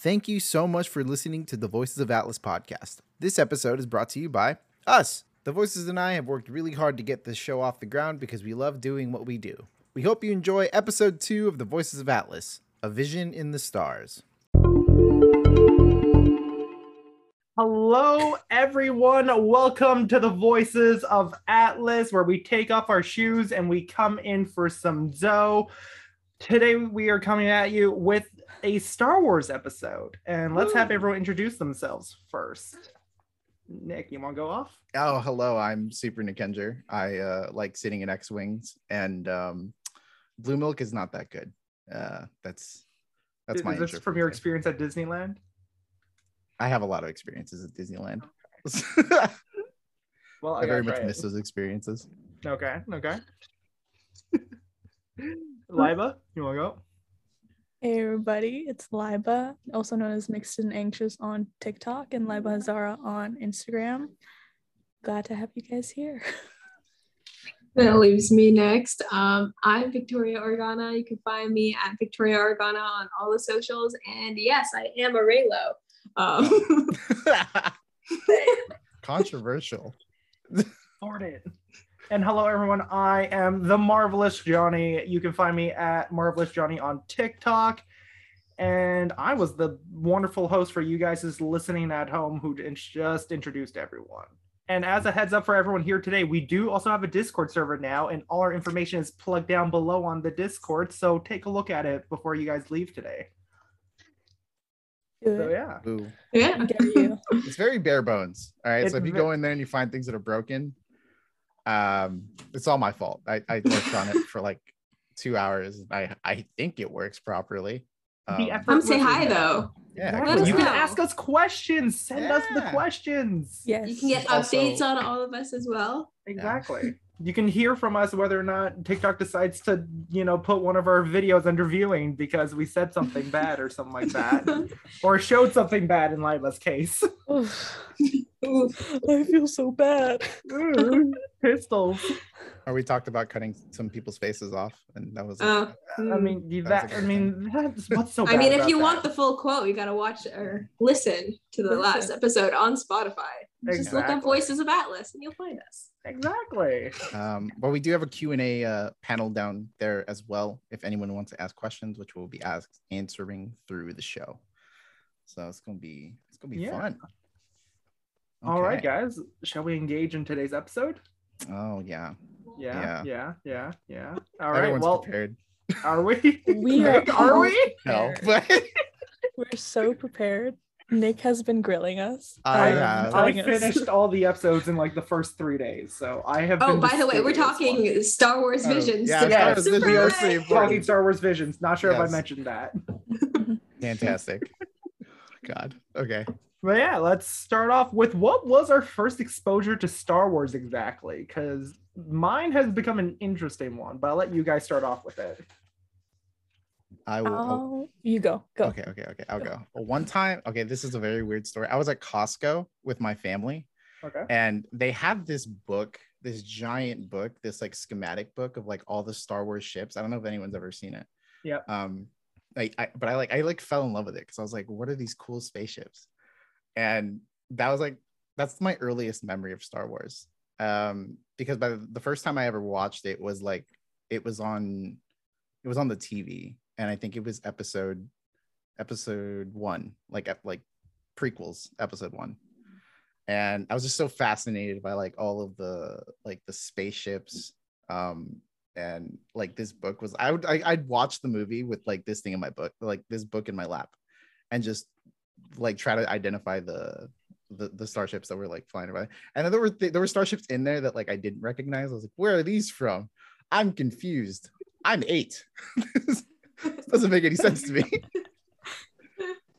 Thank you so much for listening to the Voices of Atlas podcast. This episode is brought to you by us. The Voices and I have worked really hard to get this show off the ground because we love doing what we do. We hope you enjoy episode two of The Voices of Atlas A Vision in the Stars. Hello, everyone. Welcome to the Voices of Atlas, where we take off our shoes and we come in for some dough. Today, we are coming at you with a Star Wars episode, and let's have everyone introduce themselves first. Nick, you want to go off? Oh, hello. I'm Super Nikenger. I uh, like sitting in X Wings, and um, Blue Milk is not that good. Uh, that's that's Is my this from your today. experience at Disneyland? I have a lot of experiences at Disneyland. Well, I I very much try miss those experiences. Okay, okay. Liaba, you want to go? Hey everybody, it's Liaba, also known as Mixed and Anxious on TikTok and Liaba Hazara on Instagram. Glad to have you guys here. That leaves me next. Um, I'm Victoria Organa. You can find me at Victoria Organa on all the socials. And yes, I am a Reylo. Um, Controversial. Sort it. And hello, everyone. I am the Marvelous Johnny. You can find me at Marvelous Johnny on TikTok. And I was the wonderful host for you guys who's listening at home who just introduced everyone. And as a heads up for everyone here today, we do also have a Discord server now, and all our information is plugged down below on the Discord. So take a look at it before you guys leave today. Do So yeah. Ooh. yeah. You. It's very bare bones. All right. It's so if you ve- go in there and you find things that are broken, um, it's all my fault. I, I worked on it for like two hours. I I think it works properly. The Um, Come say hi in- though. yeah, Exactly. You can ask us questions. Send us the questions. Yes. You can get Also- updates on all of us as well. Exactly. You can hear from us whether or not TikTok decides to, you know, put one of our videos under viewing because we said something bad or something like that, or showed something bad in Lila's case. Oof. Oof. I feel so bad. Ooh, Pistols. or we talked about cutting some people's faces off, and that was. Uh, I mean, you- That's a that. I mean, that's what's so. Bad. I mean, if about you want the full quote, you got to watch or listen to the Listen. last episode on Spotify. Exactly. Just look up Voices of Atlas and you'll find us. Exactly. um, but we do have a Q&A uh, panel down there as well if anyone wants to ask questions which will be asked answering through the show so it's gonna be it's gonna be Yeah. fun All right, guys, shall we engage in today's episode? oh yeah Yeah, Yeah. yeah, yeah, yeah. All right. everyone's Well, prepared are we? We are are we? no but We're so prepared. Nick has been grilling us. I have. I telling us- finished all the episodes in like the first three days, so I have. Oh, been by the way, we're studious one. talking Star Wars Oh, Visions. yeah, so Star that's Wars super Visions. high. Important. talking Star Wars Visions. Not sure if I mentioned that, fantastic god okay but yeah, let's start off with what was our first exposure to Star Wars exactly? Because mine has become an interesting one, but I'll let you guys start off with it. I will I'll- Oh, you go. Go. okay okay okay i'll go Well, one time okay this is a very weird story i was at costco with my family Okay. and they have this book this giant book this like schematic book of like all the star wars ships i don't know if anyone's ever seen it Yep. um like I, but i like i like fell in love with it because i was like what are these cool spaceships and that was like that's my earliest memory of star wars um because by the, the first time i ever watched it was like it was on it was on the tv and i think it was episode episode one like like prequels episode one. And i was just so fascinated by like all of the like the spaceships um and like this book was i would I, i'd watch the movie with like this thing in my book like this book in my lap and just like try to identify the the, the starships that were like flying by and then there were there were starships in there that like i didn't recognize. I was like where are these from? I'm confused. I'm eight doesn't make any sense to me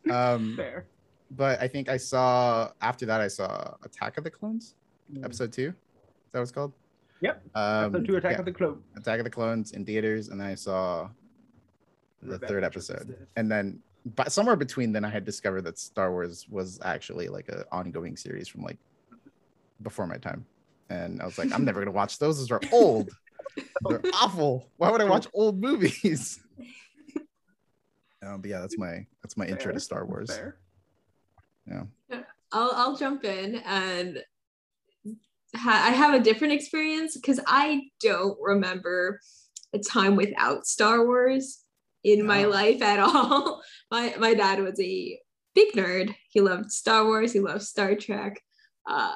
um Fair. but I think I saw after that I saw Attack of the Clones Mm. episode two. Is that what it's called? Yep. Um, Episode two, Attack yeah, of the Clones. Attack of the Clones in theaters, and then I saw the Revenge third episode, and then but somewhere between then I had discovered that Star Wars was actually like an ongoing series from like before my time, and I was like, I'm never gonna watch those. Those are old. They're awful. Why would I watch old movies? Um, but yeah, that's my that's my intro to Star Wars. Fair. Yeah. I'll I'll jump in and ha- I have a different experience because I don't remember a time without Star Wars in my Oh. life at all. my my dad was a big nerd. He loved Star Wars. He loved Star Trek. Uh,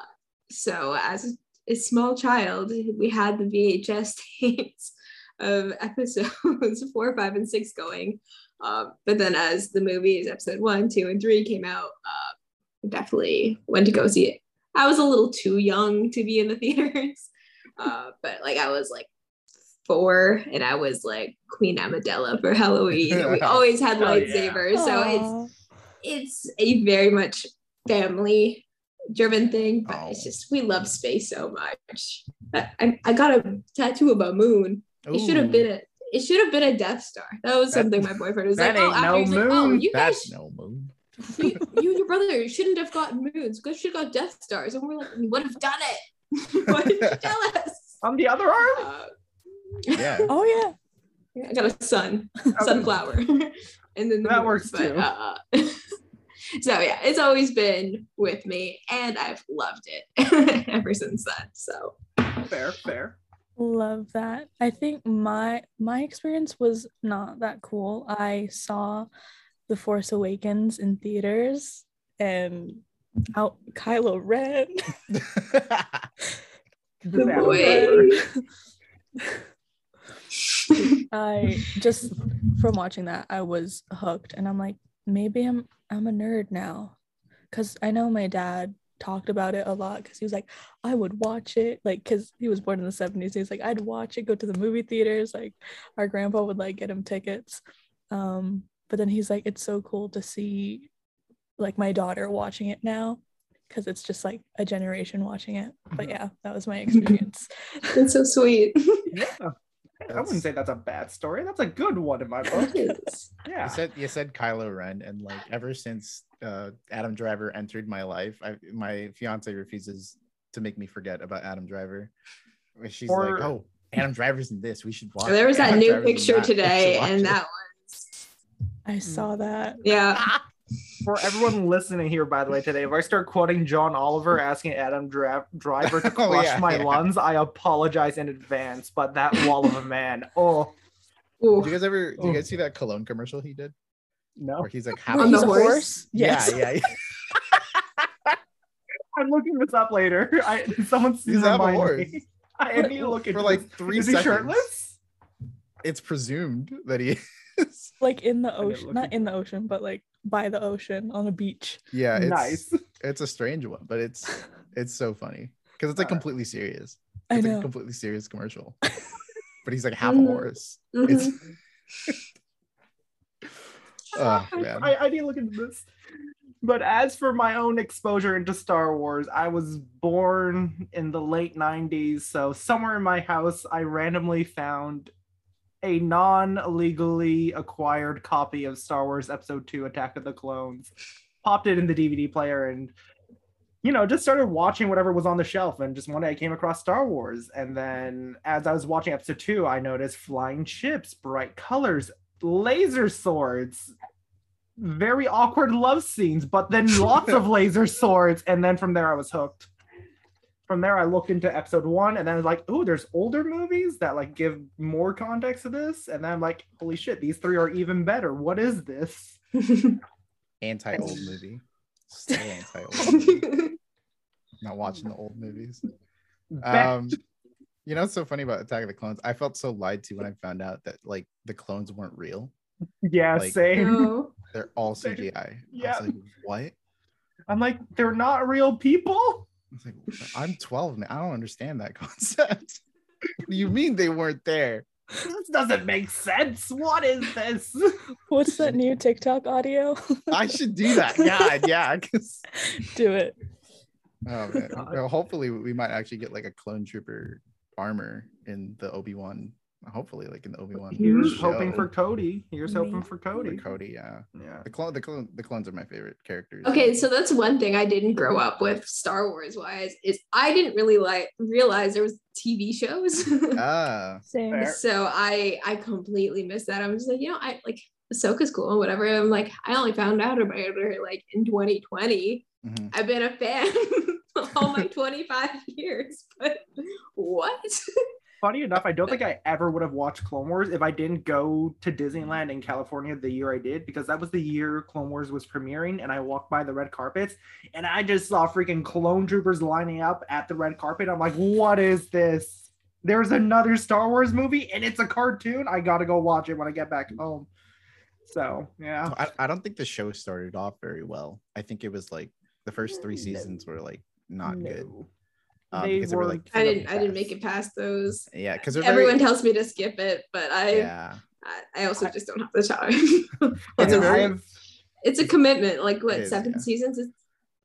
so as a small child, we had the VHS tapes of episodes four, five, and six going. Uh, but then as the movies, episode one, two, and three came out, uh, definitely went to go see it. I was a little too young to be in the theaters, uh, but like I was like four, and I was like Queen Amidala for Halloween. and we always had Oh, yeah. lightsabers, so it's it's a very much family driven thing, but it's Oh. just we love space so much. I, I, I got a tattoo of a moon. It should have been a it should have been a Death Star. That was That- something my boyfriend was That like, oh, ain't after no he's like, oh, moon. you guys, That's no moon. you, you and your brother shouldn't have gotten moons. You guys should have got Death Stars. And we're like, we would have done it. Why did you tell us? On the other arm? Uh, Yeah. Oh yeah. I got a sun, sunflower. and then the That moon, works but, too. Uh, so yeah, it's always been with me and I've loved it ever since then. So Fair, fair. Love that. I think my my experience was not that cool. I saw The Force Awakens in theaters and out Kylo Ren. The boy. I just from watching that I was hooked and I'm like maybe I'm I'm a nerd now cuz I know my dad talked about it a lot cuz he was like I would watch it like cuz he was born in the 70s he's like I'd watch it go to the movie theaters like our grandpa would like get him tickets um but then he's like it's so cool to see like my daughter watching it now cuz it's just like a generation watching it but yeah that was my experience That's so sweet. Yeah. I wouldn't say that's a bad story. That's a good one in my book. Yeah. You said you said Kylo Ren, and like ever since uh, Adam Driver entered my life, I, my fiance refuses to make me forget about Adam Driver. She's Or- like, "Oh, Adam Driver's in this. We should watch." there was that Adam new Driver's picture that. We should today, and it." that was. I saw that yeah. For everyone listening here, by the way, today, if I start quoting John Oliver asking Adam Dra- Driver to Oh, crush yeah, my yeah. lungs, I apologize in advance. But that wall of a man, oh Ooh. Did you guys ever? Did you Oh. guys see that cologne commercial he did, no, where he's like half Where On the horse? horse? Yes. Yeah, yeah. I'm looking this up later. I someone's He's half a remind horse. me. I need to look For like three Is he shirtless? It's presumed that he is. Like in the ocean, not in the ocean, but like by the ocean on a beach. Yeah, it's nice. it's a strange one, but it's it's so funny because it's like completely serious. I It's like a completely serious commercial, but he's like half a horse. Mhm. It's oh man. I, I need to look into this. But as for my own exposure into Star Wars, I was born in the late 90s. So somewhere in my house, I randomly found a non legally acquired copy of Star Wars Episode 2 Attack of the Clones, popped it in the DVD player, and you know, just started watching whatever was on the shelf. And just one day I came across Star Wars. And then as I was watching episode two, I noticed flying ships, bright colors, laser swords, very awkward love scenes, but then lots of laser swords. And then from there, I was hooked. From there, I looked into episode one, and then I was like, "Oh, there's older movies that like give more context to this." And then I'm like, "Holy shit, these three are even better. What is this?" Anti old movie. Still anti old. Not watching the old movies. Um, you know what's so funny about Attack of the Clones? I felt so lied to when I found out that like the clones weren't real. yeah, like- same. They're all They- CGI. I yeah. was like, what? I'm like, they're not real people. I was like, I'm 12, man. I don't understand that concept. what do you mean they weren't there? This doesn't make sense. What is this? What's that new TikTok audio? I should do that. God, yeah. 'cause- Do it. Oh man. God. Well, hopefully we might actually get like a clone trooper armor in the Obi-Wan. Hopefully, like in the Obi-Wan. Here's show. hoping for Cody. Here's Me. hoping for The Cody. Cody, yeah. Yeah. The clone, the clone, the clones are my favorite characters. Okay, so that's one thing I didn't grow up with Star Wars wise is I didn't really like realize there was TV shows. Ah, Same. So I I completely missed that. I'm just like, you know, I like Ahsoka's cool and whatever. I'm like, I only found out about her like in 2020. Mhm. I've been a fan all my 25 years, but what? Funny enough, I don't think I ever would have watched Clone Wars if I didn't go to Disneyland in California the year I did, because that was the year Clone Wars was premiering, and I walked by the red carpets, and I just saw freaking clone troopers lining up at the red carpet. I'm like, what is this? There's another Star Wars movie, and it's a cartoon. I gotta go watch it when I get back home. So yeah, I, I don't think the show started off very well. I think it was like the first three mm, No. seasons were like not good. No. Um, They were were- like, I didn't I didn't make it past those. yeah, because Everyone very, tells me to skip it, but I yeah, I, I also I- just don't have the time. It's it's, a a, very- I've- it's a commitment. Like It what is, seven yeah. seasons? It's,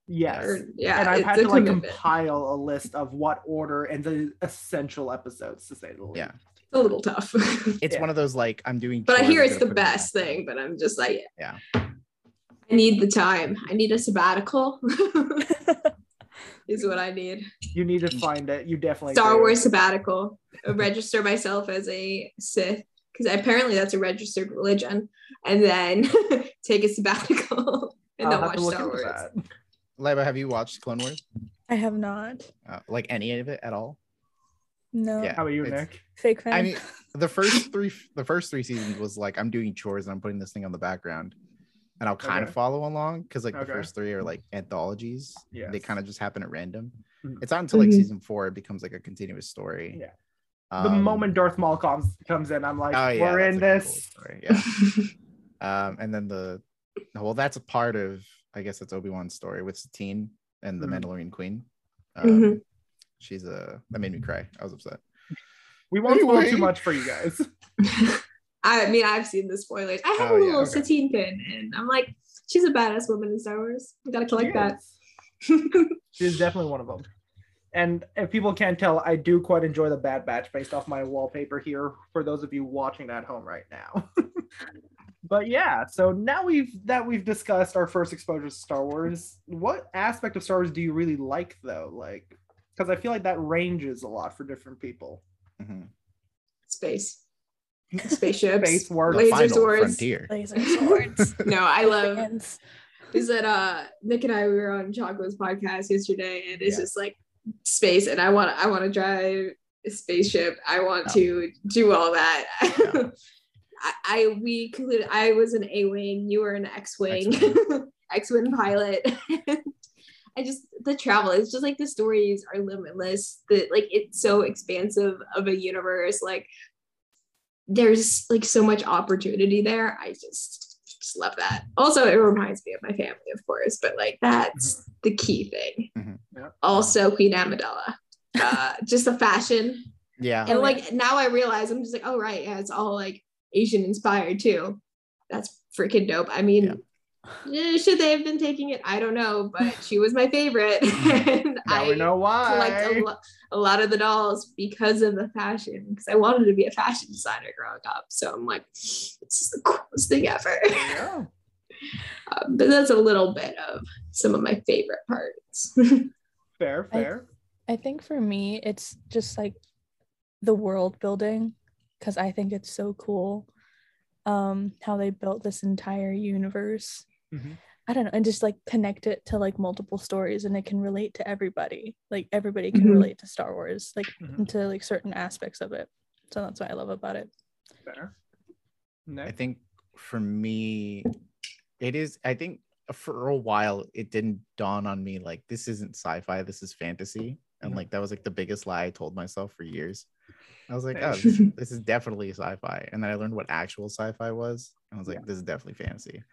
yes. or, yeah, and I've it's had a to like commitment. compile a list of what order and the essential episodes to say the least. Yeah. It's a little tough. it's Yeah. one of those like I'm doing. but I hear it's the put it best thing. But I'm just like, Yeah. I need the time. I need a sabbatical. is what I need. You need to find it. You definitely Star do. Wars sabbatical. Register myself as a Sith because apparently that's a registered religion, and then take a sabbatical and I'll then watch Star Wars. that. Liaba, have you watched Clone Wars? I have not. Uh, like any of it at all? No. Yeah. How about you, Nick? Fake fan. I mean, the first three, the first three seasons was like I'm doing chores and I'm putting this thing on the background, and I'll kind of follow along because like Okay. the first three are like anthologies. Yeah, They kind of just happen at random. Mhm. It's not until like Mhm. season four it becomes like a continuous story. Yeah. the Um, moment Darth Maul comes comes in, I'm like, oh yeah, we're in like a cool this. Yeah. um, and then the well, that's a part of I guess it's Obi Wan's story with Satine and the Mhm. Mandalorian Queen. Um, Mhm. She's a that made me cry. I was upset. We won't spoil Anyway. too much for you guys. I mean, I've seen the spoilers. I have Oh, a yeah, little okay. Satine pin, and I'm like, she's a badass woman in Star Wars. I gotta collect that. She's definitely one of them. And if people can't tell, I do quite enjoy the Bad Batch based off my wallpaper here for those of you watching at home right now. but yeah, so now we've that we've discussed our first exposure to Star Wars. What aspect of Star Wars do you really like though? Like because I feel like that ranges a lot for different people. Mhm. Space, spaceships, Space work. Laser final swords. frontier. Laser swords. No, I love Dragons. is that uh Nick and I we were on Choco's podcast yesterday, and it's Yeah. just like space, and I want I want to drive a spaceship. I want Yeah. to do all that. Yeah. I, I we concluded I was an A wing, you were an X wing, X-wing. X wing pilot. I just the travel. It's just like the stories are limitless. That like it's so expansive of a universe. Like there's like so much opportunity there. I just just love that. Also, it reminds me of my family, of course, but like that's the key thing. Mhm. Yeah. Also, Queen Amidala. Uh, just the fashion. Yeah. And like now I realize I'm just like, oh right, yeah, it's all like Asian inspired too. That's freaking dope. I mean, should they have been taking it? I don't know, but she was my favorite. and Now I we know collect a, why. lo- a lot of the dolls because of the fashion, because I wanted to be a fashion designer growing up. So I'm like, this is the coolest thing ever. Yeah. Um, but that's a little bit of some of my favorite parts. Fair, I- fair. I think for me, it's just like the world building because I think it's so cool um, how they built this entire universe. Mhm. I don't know, and just like connect it to like multiple stories and it can relate to everybody. Like everybody can Mhm. relate to Star Wars, like Mhm. into like certain aspects of it. So that's what I love about it. Fair. I think for me, it is. I think for a while it didn't dawn on me like this isn't sci-fi, this is fantasy, and Mhm. like that was like the biggest lie I told myself for years. I was like, oh, this, this is definitely sci-fi, and then I learned what actual sci-fi was. and I was like, Yeah. this is definitely fantasy,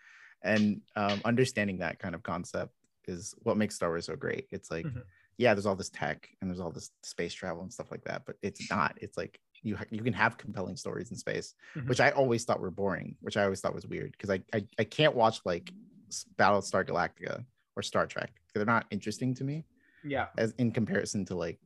and um, understanding that kind of concept is what makes Star Wars so great. It's like, Mhm. yeah, there's all this tech and there's all this space travel and stuff like that, but it's not. It's like you ha- you can have compelling stories in space Mhm. which I always thought were boring, which I always thought was weird because I, I I can't watch like S- Battlestar Galactica or Star Trek. They're not interesting to me Yeah. as in comparison to like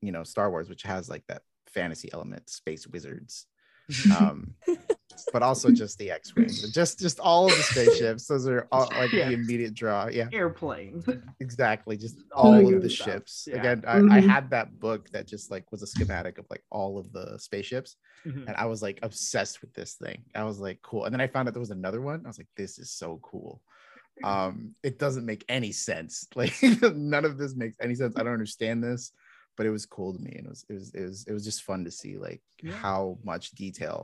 you know Star Wars, which has like that fantasy element, space wizards. Mhm. Um, but also just the X-wing, just just all of the spaceships. Those are all like Yeah. the immediate draw. Yeah, Airplanes. exactly. Just all All of the stuff. ships. Yeah. Again, I, I Mhm. had that book that just like was a schematic of like all of the spaceships, Mhm. and I was like obsessed with this thing. I was like, cool. And then I found out there was another one. I was like, this is so cool. Um, it doesn't make any sense. Like none of this makes any sense. I don't understand this, but it was cool to me, and it was it was it was it was just fun to see like Yeah. how much detail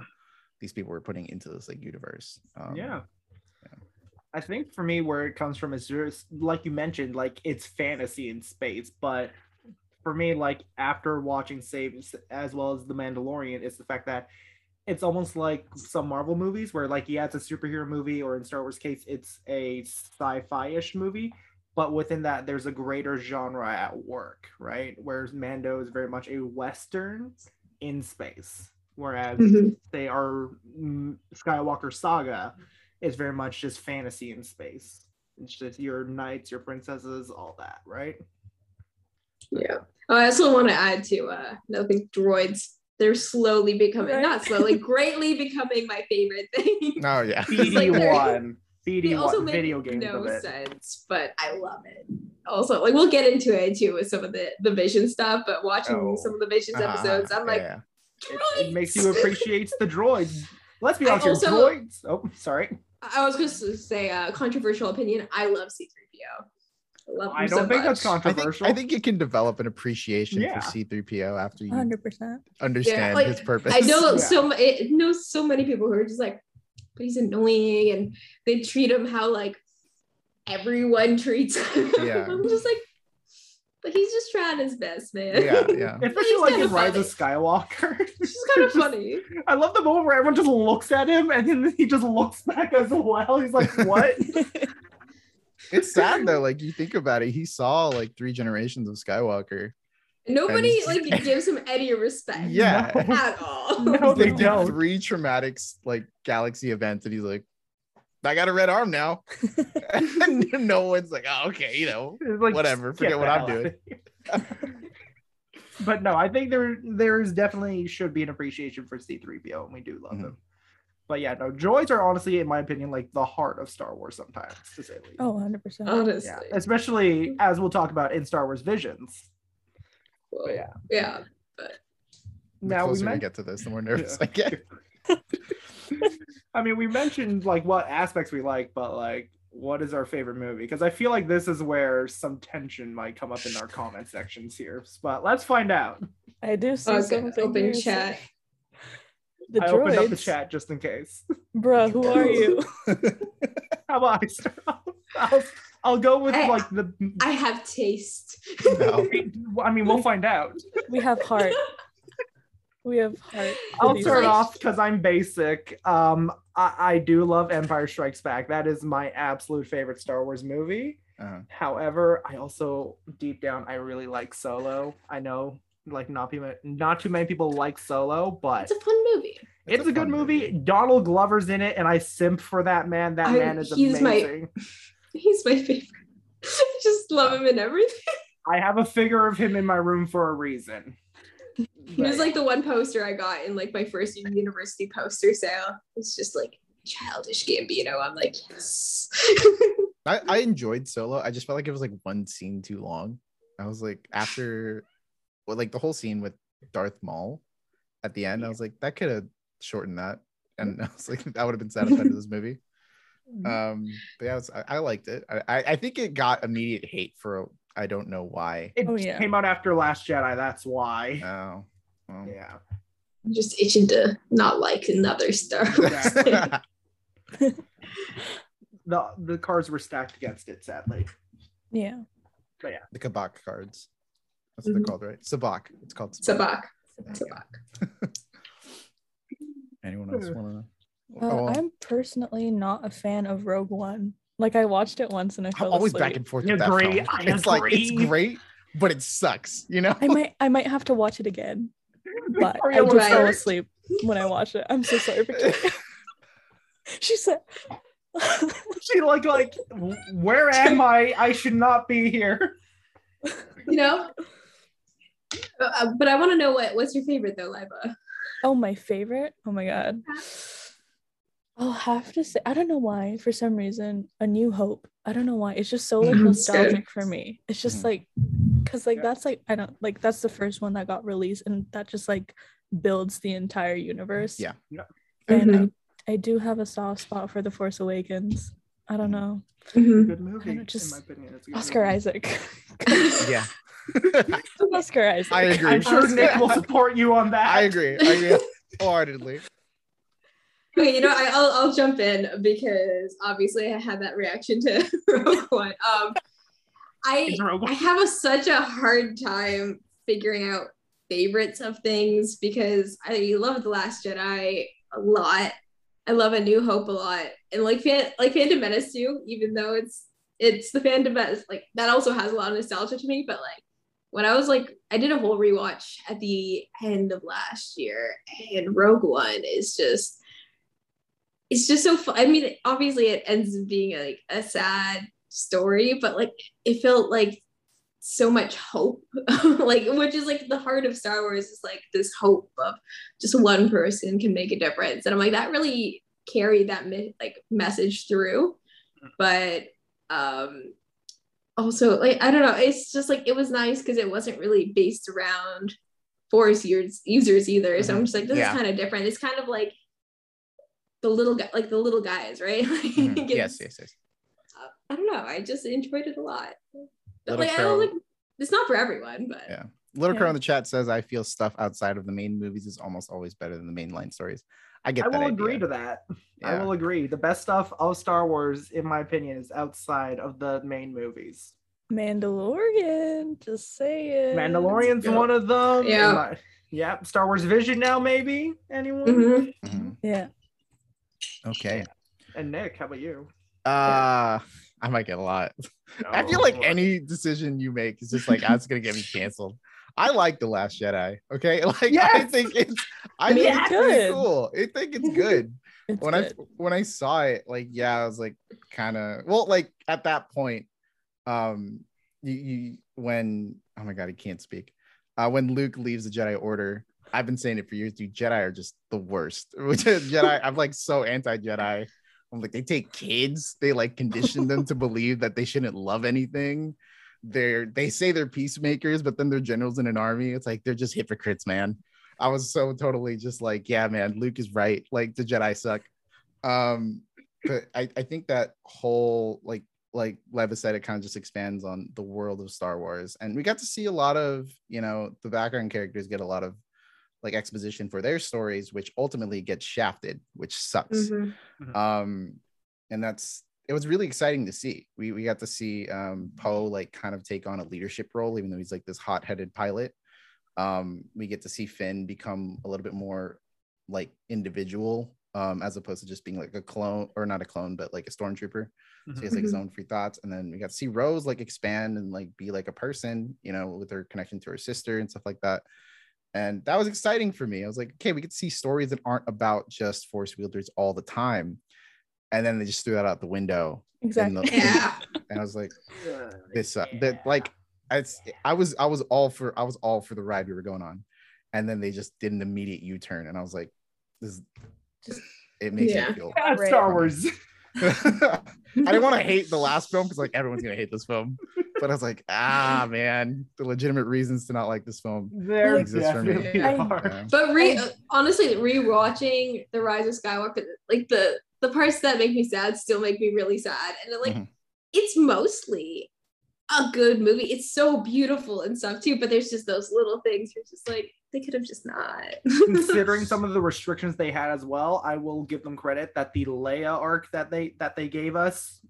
these people were putting into this like universe. Um, yeah. I think for me, where it comes from is just like you mentioned, like it's fantasy in space. But for me, like after watching Saves as well as The Mandalorian, it's the fact that it's almost like some Marvel movies where, like, yeah, it's a superhero movie, or in Star Wars case, it's a sci-fi-ish movie. But within that, there's a greater genre at work, right? Whereas Mando is very much a Western in space, whereas Mhm. they are mm, Skywalker Saga is very much just fantasy in space. It's just your knights, your princesses, all that, right? Yeah. Oh, I also want to add to uh I think droids they're slowly becoming Right. not slowly, greatly becoming my favorite thing. Oh yeah. BD one. BD also one, make video games no of it. sense, but I love it. Also, like we'll get into it too with some of the the vision stuff, but watching Oh. some of the visions Uh-huh, episodes, I'm like, yeah. It, it makes you appreciate the droids. Let's be honest, also- droids. Oh, sorry. I was going to say a controversial opinion. I love C3PO. I love I don't so think that's much. I think, controversial. I think you can develop an appreciation Yeah. for C3PO after you 100%. understand like, his purpose. I know Yeah. so ma- it know so many people who are just like, but he's annoying, and they treat him how like everyone treats him. Yeah. I'm just like, but he's just trying his best, man. Yeah, yeah. Especially like kinda in Rise funny. of Skywalker. It's just kind of funny. I love the moment where everyone just looks at him and then he just looks back as well. He's like, what? It's sad though. Like you think about it, he saw like three generations of Skywalker. Nobody And- like gives him any respect. Yeah. At all. No, they Like, did don't. Three traumatic like galaxy events, and he's like, I got a red arm now. no one's like, oh, okay, you know, like, Whatever, forget what I'm doing. out of here. but no, I think there there is definitely should be an appreciation for C3PO, and we do love Mhm. him. But yeah, no, droids are honestly, in my opinion, like the heart of Star Wars sometimes, to say the least. Oh, 100%. Honestly. yeah, especially as we'll talk about in Star Wars Visions. Well, But yeah, yeah. the now we closer we meant, get to this, the more nervous Yeah. I get. I mean, we mentioned like what aspects we like, but like, what is our favorite movie? Because I feel like this is where some tension might come up in our comment sections here. But let's find out. I do see Okay, something open here chat. saying- The I droids. opened up the chat just in case. Bruh, who are you? How about I start off? I'll, I'll go with I- like the. I have taste. No. I mean, we'll find out. We have heart. We have heart. I'll these start off because I'm basic. Um, I, I do love Empire Strikes Back. That is my absolute favorite Star Wars movie. Uh-huh. However, I also deep down I really like Solo. I know like not people, not too many people like Solo, but It's a fun movie. it's, a, good fun movie. Donald Glover's in it, and I simp for that man. That I- man is he's my- amazing. He's my favorite. I just love him in everything. I have a figure of him in my room for a reason. He was like the one poster I got in like my first university poster sale. It's just like childish Gambino. I'm like, yes. I, I enjoyed Solo. I just felt like it was like one scene too long. I was like, after, well, like the whole scene with Darth Maul at the end, I was like, that could have shortened that. And I was like, that would have been satisfied to this movie. Um, but yeah, was, I, I liked it. I, I I think it got immediate hate for I don't know why. it Oh, yeah. came out after Last Jedi. That's why. Oh, well. yeah. I'm just itching to not like another Star Wars. The the cards were stacked against it. Sadly. Yeah. But yeah. The Kabak cards. That's what they're Mhm. called, right? Sabacc. It's called Sabacc. There Sabacc. Anyone else Hmm. want Uh, to? I'm personally not a fan of Rogue One. Like I watched it once and I fell I'm always asleep. back and forth I with that agree, film. I It's like it's great, but it sucks. You know. I might I might have to watch it again, but I Victoria just was fell asleep when I watched it. I'm so sorry, Victoria. she said, She like like where am I? I should not be here. You know? Uh, but I want to know what what's your favorite though, Liaba? "Oh, my favorite! Oh my god, I'll have to say, I don't know why, for some reason, A New Hope. I don't know why. It's just so like Mhm. nostalgic for me. It's just Mhm. like, cause like Yeah. that's like I don't like that's the first one that got released, and that just like builds the entire universe. Yeah. Yeah. And Mhm. I, I do have a soft spot for The Force Awakens. I don't know. Mhm. Good movie, just- in my opinion. It's a good Oscar movie. Isaac. yeah. Oscar Isaac. I agree. I'm sure Nick will support you on that. I agree. I agree wholeheartedly. Okay, you know, I, I'll I'll jump in because obviously I had that reaction to Rogue One. Um, I Rogue One. I have a, such a hard time figuring out favorites of things because I love The Last Jedi a lot. I love A New Hope a lot, and like fan, like Phantom Menace too. Even though it's it's the Phantom Menace, like that also has a lot of nostalgia to me. But like when I was like, I did a whole rewatch at the end of last year, and Rogue One is just it's just so fun. I mean, obviously it ends up being like a sad story, but like it felt like so much hope. like which is like the heart of Star Wars is like this hope of just one person can make a difference. And I'm like, that really carried that me- like message through. But um also like I don't know, it's just like it was nice because it wasn't really based around force users users either. So I'm just like, this Yeah. is kind of different. It's kind of like the little guy like the little guys, right? Like, Mhm. it's- Yes, yes, yes. I don't know. I just enjoyed it a lot. But Little like I don't like it's not for everyone, but Yeah. Little Crow in the chat says, "I feel stuff outside of the main movies is almost always better than the mainline stories." I get I that. will idea. agree to that. I will agree. The best stuff of Star Wars, in my opinion, is outside of the main movies. Mandalorian. Just say it. Mandalorian's Yeah. one of them. Yeah. In my- yeah. Star Wars Vision now, maybe anyone? Mhm. Mhm. Yeah. Okay. And Nick, how about you? Uh I might get a lot. I feel like Oh, any decision you make is just like, ah, it's gonna get me canceled. I like the Last Jedi. Okay, like I think it's, I think Yes! it's Good. cool. I think it's good. It's when I when I saw it, like yeah, I was like kind of well, like at that point, um, you, you when oh my god, he can't speak. Uh, when Luke leaves the Jedi Order, I've been saying it for years, dude. Jedi are just the worst. Jedi, I'm like so anti-Jedi. I'm like they take kids, they like condition them to believe that they shouldn't love anything. They're they say they're peacemakers, but then they're generals in an army. It's like they're just hypocrites, man. I was so totally just like, yeah, man, Luke is right. Like the Jedi suck. Um, but I, I think that whole like like Levis said, it kind of just expands on the world of Star Wars. And we got to see a lot of, you know, the background characters get a lot of like exposition for their stories, which ultimately gets shafted, which sucks. Mhm. um and that's it was really exciting to see. We we got to see um poe like kind of take on a leadership role even though he's like this hot-headed pilot. Um we get to see finn become a little bit more like individual um as opposed to just being like a clone or not a clone but like a stormtrooper. So he has like his Mhm. own free thoughts. And then we got to see rose like expand and like be like a person you know with her connection to her sister and stuff like that and that was exciting for me i was like okay we get to see stories that aren't about just force wielders all the time and then they just threw that out the window Exactly. the- Yeah. and i was like this uh, yeah. that like it's i was i was all for i was all for the ride we were going on and then they just did an immediate u-turn and i was like this just it makes Yeah. me feel Yeah, Star Wars. I didn't want to hate the last film because like everyone's gonna hate this film, but I was like, ah man, the legitimate reasons to not like this film. There Exists for me. are. Yeah. But re- I- honestly, rewatching The Rise of Skywalker, like the the parts that make me sad still make me really sad, and like Mhm. it's mostly a good movie. It's so beautiful and stuff too, but there's just those little things. You're just like they could have just not. Considering some of the restrictions they had as well, I will give them credit that the Leia arc that they that they gave us,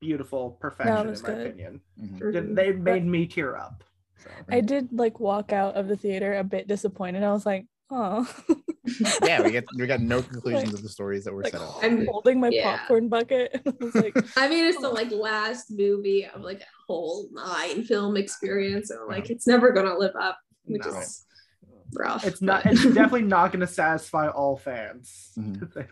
beautiful perfection was in my good. opinion. Mhm. Did- They made me tear up. So. I did like walk out of the theater a bit disappointed. I was like, oh, Yeah, we get we got no conclusions of the stories that were like set up. I'm- holding my yeah. popcorn bucket. I was like, I mean, it's the like last movie of like a whole nine film experience, and like it's never gonna live up, which No. is rough. It's not. It's definitely not going to satisfy all fans. Mhm. to say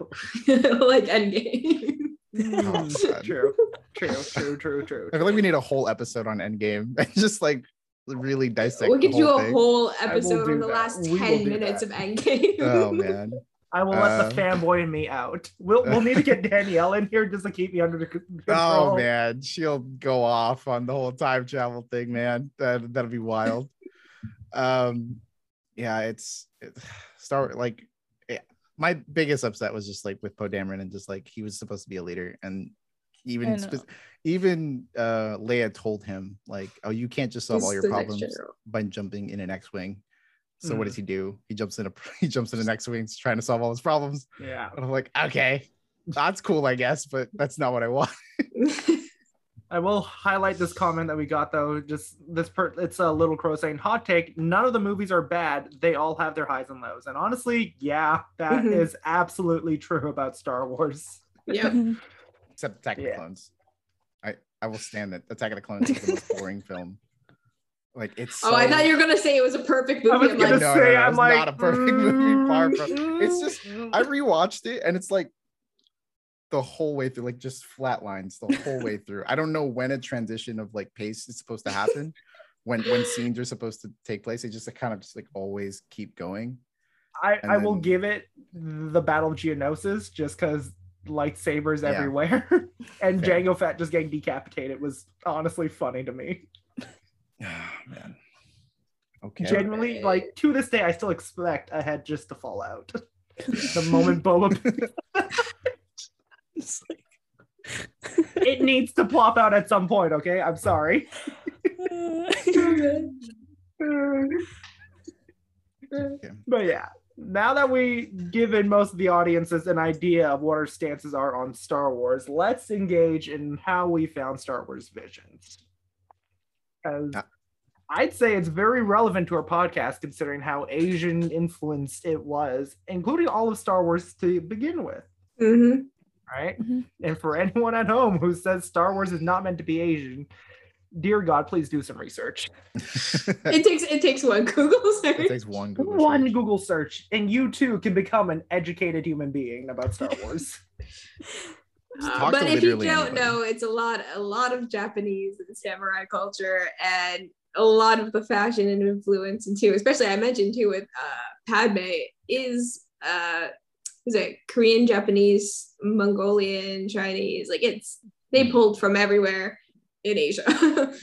the least. like Endgame. Mm, God. true, true, true, true, true. I feel like we need a whole episode on Endgame just like really dissect. we the could do a thing. whole episode do on the that. last We 10 minutes that. of Endgame. Oh man, I will let Uh, the fanboy in me out. We'll we'll need to get Danielle in here just to keep me under the control. Oh man, she'll go off on the whole time travel thing, man. That that'll be wild. um, yeah, it's it, Star like yeah, my biggest upset was just like with Poe Dameron and just like he was supposed to be a leader and even spe- even uh Leia told him like, oh, you can't just solve He's all your problems general. by jumping in an X-wing. So Mm. what does he do? He jumps in a he jumps in the next wing, trying to solve all his problems. Yeah. And I'm like, okay, that's cool, I guess, but that's not what I want. I will highlight this comment that we got though. Just this per it's a little crow saying hot take. None of the movies are bad. They all have their highs and lows. And honestly, yeah, that is Mhm. absolutely true about Star Wars. Yeah. except Attack of Yeah. the Clones. I I will stand that Attack of the Clones is the most boring film. Like it's. Oh, I thought you were gonna say it was a perfect I movie. was I'm gonna like, No, say, no, no, I'm like, not a perfect movie, far from- it's just- I rewatched it and it's like the whole way through, like just flat lines the whole way through. I don't know when a transition of like pace is supposed to happen, when when scenes are supposed to take place. They just like, kind of just like always keep going. I, and I will give it the Battle of Geonosis just because lightsabers Yeah. everywhere and Fair. Jango Fett just getting decapitated was honestly funny to me. Oh, man. Okay. Genuinely, like to this day, I still expect a head just to fall out. the moment Boba, It's like- it needs to plop out at some point. Okay, I'm sorry. But yeah, now that we've given most of the audiences an idea of what our stances are on Star Wars, let's engage in how we found Star Wars visions. 'Cause Ah. I'd say it's very relevant to our podcast considering how Asian influenced it was, including all of Star Wars to begin with. Mhm. Right? Mhm. And for anyone at home who says Star Wars is not meant to be Asian, dear God, please do some research. It takes it takes one Google search. it takes one Google one search. Google search, and you too can become an educated human being about Star Wars. Uh, but if you don't anybody. know, it's a lot, a lot of Japanese and samurai culture, and a lot of the fashion and influence, and too, especially I mentioned too with uh, Padme is uh, is it Korean, Japanese, Mongolian, Chinese? Like it's they Hmm. pulled from everywhere in Asia.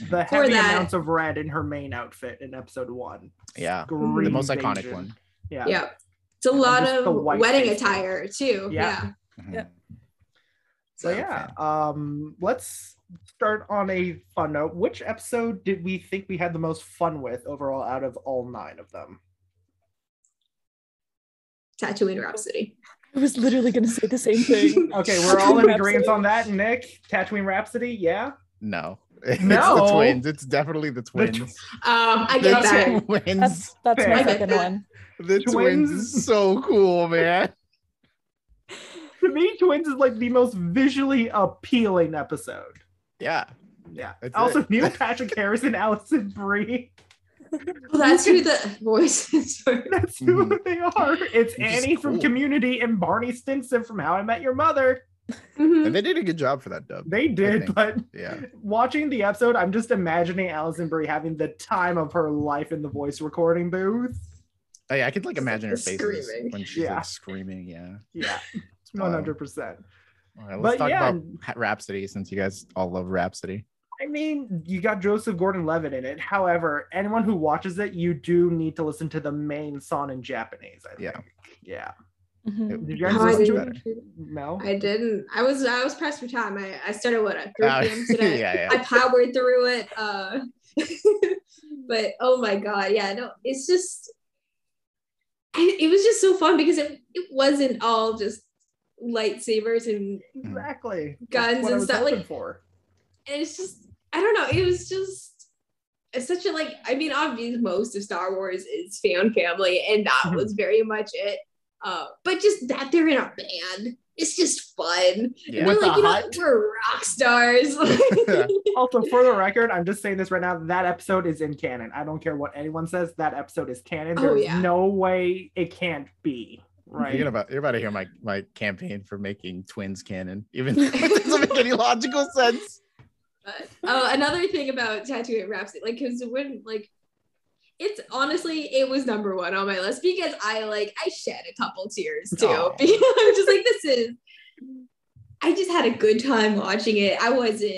The For heavy that- amounts of red in her main outfit in episode one. Yeah, the most iconic Asian. one. Yeah. yeah, it's a lot of wedding attire too. Yeah. Yeah. Mhm. Yeah. So yeah, um, let's start on a fun note. Which episode did we think we had the most fun with overall out of all nine of them? Tatooine Rhapsody. I was literally gonna say the same thing. Okay, we're all in agreement on that. Nick, Tatooine Rhapsody, yeah. No, it's No. the twins. It's definitely the twins. Um, I the get that. twins. That's that's my I second one. the twins. is so cool, man. To me, Twins is like the most visually appealing episode. Yeah, Yeah. That's also, it. Neil Patrick Harris and Alison Brie. Well, that's who the voices were. That's who Mhm. they are. It's Which is Annie from. Community and Barney Stinson from How I Met Your Mother. Mhm. and they did a good job for that dub. They did, but Yeah, watching the episode, I'm just imagining Alison Brie having the time of her life in the voice recording booth. oh, yeah. I could like imagine her face screaming. when she's Yeah. like screaming. Yeah, Yeah, It's wild. 100%. All right, let's But talk yeah. about Rhapsody since you guys all love Rhapsody. I mean, you got Joseph Gordon-Levitt in it. However, anyone who watches it, you do need to listen to the main song in Japanese. I Yeah. think. Yeah. Mhm. Did you guys I listen to it? No. I didn't. I was I was pressed for time. I, I started what at 3 Uh, p.m. today. yeah, yeah. I powered through it. Uh, but oh my god, yeah, no, it's just I, it was just so fun because it it wasn't all just lightsabers and, Exactly. Guns That's what I and was stuff, like- for. and it's just I don't know. It was just it's such a like. I mean, obviously, most of Star Wars is fan family, and that Mhm. was very much it. Uh, but just that they're in a band, it's just fun. Yeah. We're like, you know, we're rock stars. Also, for the record, I'm just saying this right now. That episode is in canon. I don't care what anyone says. That episode is canon. Oh, There's yeah. no way it can't be. Right. You're about you're about to hear my my campaign for making twins canon, even though it doesn't make any logical sense. But uh, another thing about Tattoo Rhapsody, like, because when like it's honestly it was number one on my list because I like I shed a couple tears too. Because I'm just like this is. I just had a good time watching it. I wasn't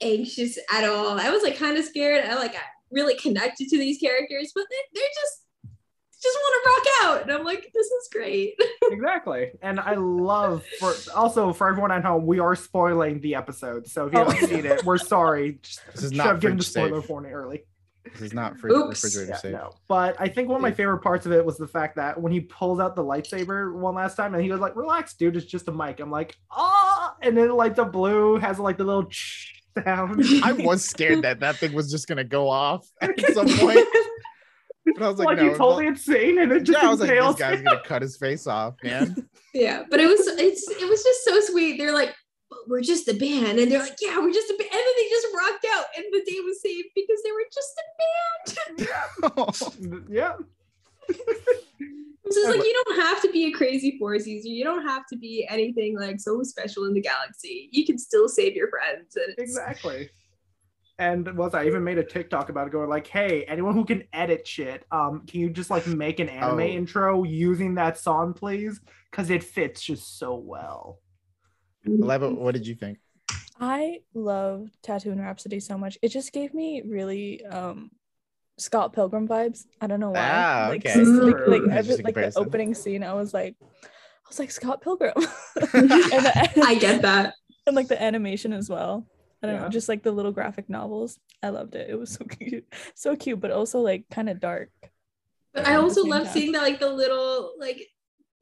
anxious at all. I was like kind of scared. I like I really connected to these characters, but they, they're just just want to rock out, and I'm like, this is great. exactly. And I love for also for everyone at home, we are spoiling the episode. So if you Oh. haven't seen it, we're sorry. Just This is should not have given the spoiler safe. warning early. This is not fridge, Oops. refrigerator Yeah, safe. no. But I think one of my favorite parts of it was the fact that when he pulls out the lightsaber one last time and he was like, relax, dude, it's just a mic. I'm like, ah, and then like the blue has like the little sound. I was scared that that thing was just gonna go off at some point. But I was like, like no, you totally well- insane, and it just yeah, I was like, this guy's him. gonna cut his face off, man. Yeah, but it was it's it was just so sweet. They're like, we're just a band, and they're like, yeah, we're just a band, and then they just rocked out, and the day was saved because they were just a band. yeah. It's just like you don't have to be a crazy force user. You don't have to be anything like so special in the galaxy. You can still save your friends. And Exactly. And was I even made a TikTok about it, going like, "Hey, anyone who can edit shit, um, can you just like make an anime Oh. intro using that song, please? Because it fits just so well." Liaba, what did you think? I love Tatooine Rhapsody so much. It just gave me really um Scott Pilgrim vibes. I don't know why. Ah, like, okay. s- like, like, every, like the opening scene, I was like, I was like Scott Pilgrim, the, I get that. and like the animation as well. I don't Yeah. know, just like the little graphic novels. I loved it. It was so cute, so cute, but also like kind of dark. But I also love time. seeing that like the little like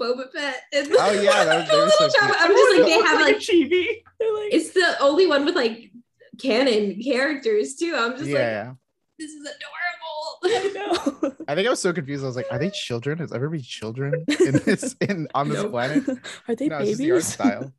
Boba Fett. And Oh, yeah, that was- the they were so little cute. I'm just like they have like a like chibi. They're like, it's the only one with like canon characters too. I'm just like Yeah, this is adorable. I know. I think I was so confused. I was like, are they children? Is everybody children in this in on this Nope. planet? Are they no, it's just the art babies? style.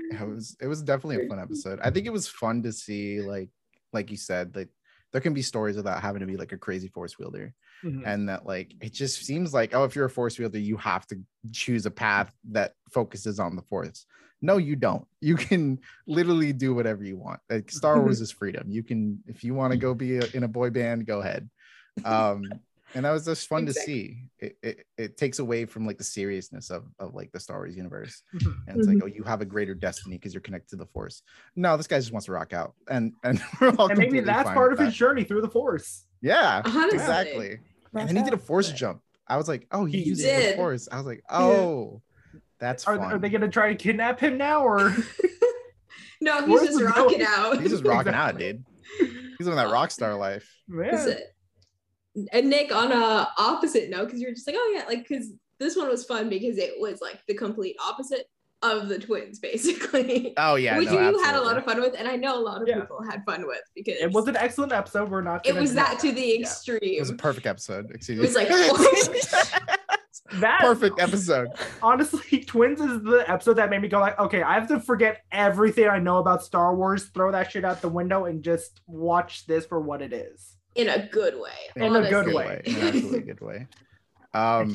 It was it was definitely a fun episode. I think it was fun to see like like you said like there can be stories without having to be like a crazy force wielder Mhm. and that like it just seems like oh if you're a force wielder you have to choose a path that focuses on the force. No you don't. You can literally do whatever you want. Like star wars is freedom. You can if you want to go be a, in a boy band go ahead. Um and that was just fun Exactly. to see it, it it takes away from like the seriousness of of like the star wars universe Mhm. and it's like oh you have a greater destiny because you're connected to the force no this guy just wants to rock out and and we're all And maybe that's fine part with of his that. journey through the force. yeah Honestly. exactly Rock and then he did a out. force jump. I was like, oh, he, He uses did. the force. I was like, oh, that's Are, fun. are they going to try to kidnap him now, or no, he's Where's just rocking going? out. He's just rocking out, dude. He's living that rock star life. That's yeah. It. And Nick, on a opposite note, because you were just like, oh yeah, like because this one was fun because it was like the complete opposite of the twins, basically. Oh yeah, Which no, you had a lot of fun with, and I know a lot of Yeah. people had fun with because It was an excellent episode. We're not. it was deny that to the Yeah. extreme. It was a perfect episode. Excuse me It was like- oh, That perfect episode. honestly, Twins is the episode that made me go like, okay, I have to forget everything I know about Star Wars, throw that shit out the window, and just watch this for what it is. In a good way. In a good way. In an absolutely good way. Um,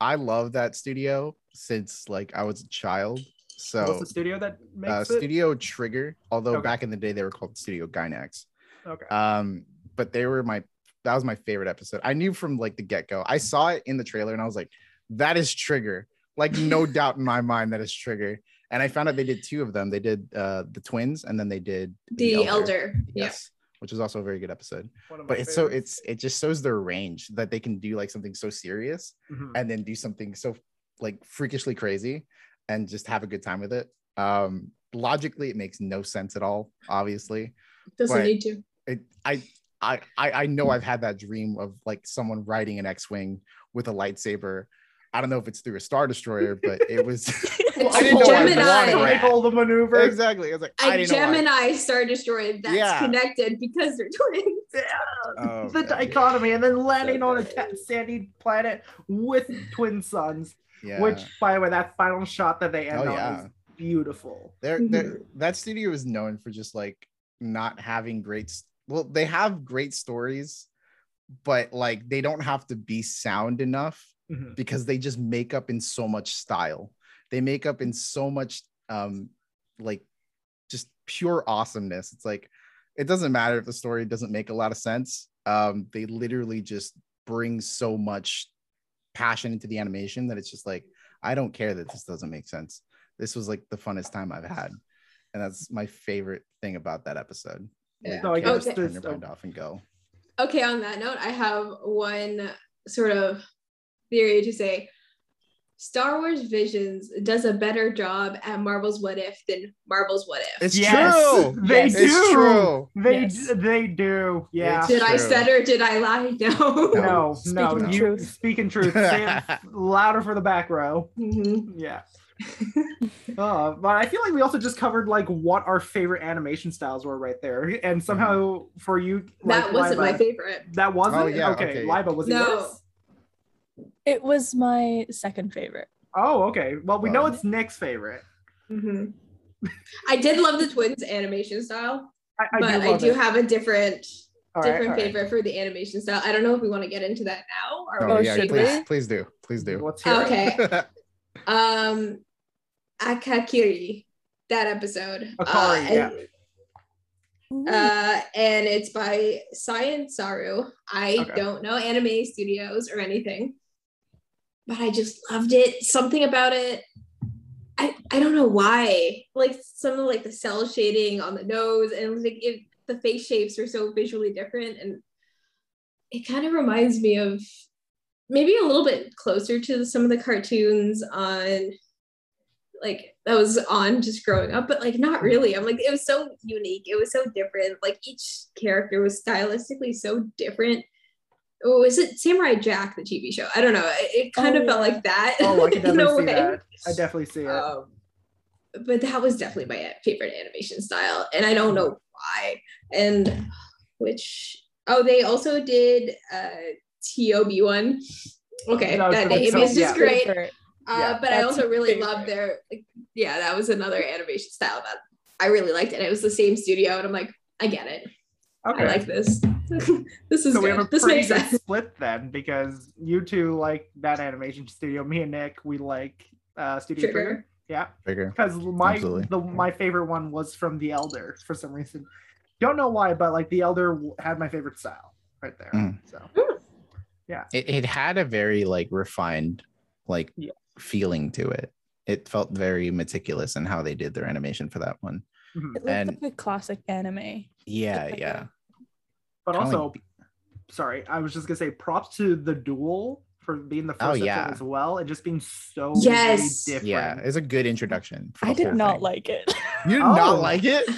I love that studio since like I was a child. What's So the studio that makes uh, it? Studio Trigger, although Okay. back in the day they were called Studio Gainax. Okay. Um, but they were my that was my favorite episode. I knew from like the get-go. I saw it in the trailer and I was like, that is Trigger. Like no doubt in my mind that is Trigger. And I found out they did two of them. They did uh the twins and then they did The elder. Yeah. Yes. Which is also a very good episode. One of my But it's so it's it just shows their range that they can do like something so serious Mhm. and then do something so like freakishly crazy and just have a good time with it. Um logically it makes no sense at all, obviously Doesn't need to. it, I, I, I I know I've had that dream of like someone riding an X-wing with a lightsaber. I don't know if it's through a star destroyer, but it was. It's I didn't know I Gemini. wanted Like that. the maneuver. exactly. I was like, I A didn't know. I- Gemini Star Destroyer that's Yeah. connected because they're twins. Oh, the dichotomy, and then landing on a ta- sandy planet with twin suns. Yeah. Which, by the way, that final shot that they end Oh, on yeah. is beautiful. They're, Mhm. they're, that studio is known for just like not having great. Well, they have great stories, but like they don't have to be sound enough Mhm. because they just make up in so much style. They make up in so much um like just pure awesomeness. It's like it doesn't matter if the story doesn't make a lot of sense. um, they literally just bring so much passion into the animation that it's just like I don't care that this doesn't make sense. This was like the funnest time I've had, and that's my favorite thing about that episode. Yeah. So I You can't guess just turn your mind off and go. Okay, on that note, I have one sort of theory to say Star Wars Visions does a better job at Marvel's What If than Marvel's What If. It's Yes, true. they Yes. do. It's true. They Yes. they do. Yeah. It's did I true. stutter? Did I lie? No. no, Speaking no. the You truth. speaking truth. Say it louder for the back row. Mhm. Yeah. uh, but I feel like we also just covered like what our favorite animation styles were right there, and somehow for you, like, That wasn't my favorite. That wasn't. Oh, yeah, okay. okay. Liaba was it No. yours? It was my second favorite. Oh, okay. Well, we know it's Nick's favorite. Mhm. I did love the twins animation style, I, I but do I do it. have a different All right, different all right. favorite for the animation style. I don't know if we want to get into that now or Oh, Oh, yeah, should please, we? please do, please do. Let's. Okay. um Akakiri, that episode. Akari, Uh, yeah. Ooh. uh, and it's by Science Saru. I Okay. don't know anime studios or anything, but I just loved it. Something about it. I, I don't know why. Like some of like the cell shading on the nose and like it, the face shapes are so visually different, and it kind of reminds me of maybe a little bit closer to some of the cartoons on like that was on just growing up, but like not really. I'm like, it was so unique. It was so different. Like each character was stylistically so different. Oh, was it Samurai Jack, the TV show? I don't know. It, it kind Oh, of felt like that. Oh, I can definitely see way. that. I definitely see it. Um, but that was definitely my favorite animation style, and I don't know why. And which oh, they also did uh Tob one. Okay, That that name so- is just yeah. great. Uh, Yeah. but I also really favorite. loved their like, yeah, that was another animation style that I really liked, and it was the same studio, and I'm like, I get it. Okay. I like this. this is so we have a this pretty makes good sense. split then, because you two like that animation studio. Me and Nick, we like uh, Studio Trigger. Trigger. Yeah, Bigger. because my Absolutely. the my favorite one was from The Elder for some reason. Don't know why, but like The Elder had my favorite style right there. Mm. So It, it had a very like refined like Yeah. feeling to it. It felt very meticulous in how they did their animation for that one. mhm. It looked And- like a classic anime. Yeah, yeah. But Kinda like also, sorry, I was just gonna say props to the duel for being the oh, first Oh, yeah. as well, and just being so Yes. different. Yeah, it's a good introduction. I did not thing. like it. You did Oh. not like it?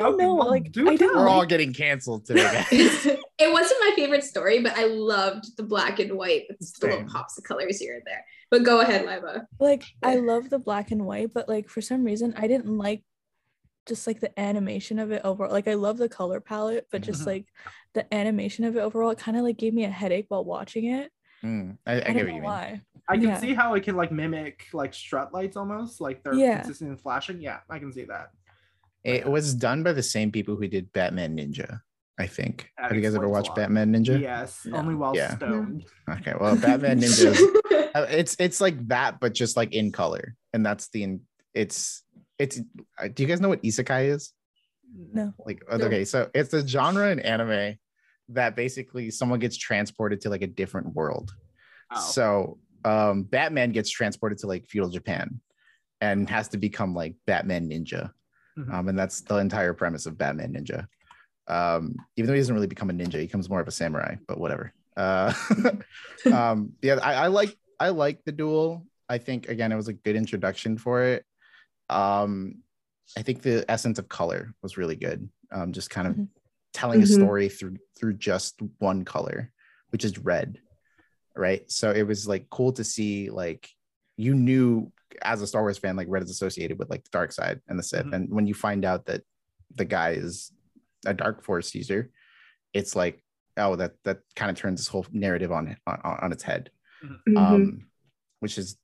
Okay, No, like, do I didn't. We're all getting canceled today, it wasn't my favorite story, but I loved the black and white with the little pops of colors here and there. But go ahead, Liaba. like I love the black and white, but like for some reason I didn't like just like the animation of it overall. Like I love the color palette, but just Mhm. like the animation of it overall, it kind of like gave me a headache while watching it. Mm, I, I, I, get what know you mean. I can Yeah. see how it can like mimic like strut lights almost, like they're Yeah. consistent in flashing. Yeah, I can see that. It was done by the same people who did Batman Ninja, I think. That Have you guys ever watched. Batman Ninja? Yes, No. only while Yeah. stoned. Okay, well, Batman Ninja is Uh, it's it's like that but just like in color and that's the in- it's it's uh, do you guys know what isekai is No. like No. okay so it's a genre in anime that basically someone gets transported to like a different world Oh. so um batman gets transported to like feudal japan and has to become like batman ninja Mhm. um and that's the entire premise of batman ninja um even though he doesn't really become a ninja he becomes more of a samurai but whatever uh um yeah I, I like i like the duel i think again it was a good introduction for it um i think the essence of color was really good um just kind of Mhm. telling a Mhm. story through through just one color which is red right so it was like cool to see like you knew as a star wars fan like red is associated with like the dark side and the sith Mhm. and when you find out that the guy is a dark force user it's like oh that that kind of turns this whole narrative on on, on its head Mhm. um which is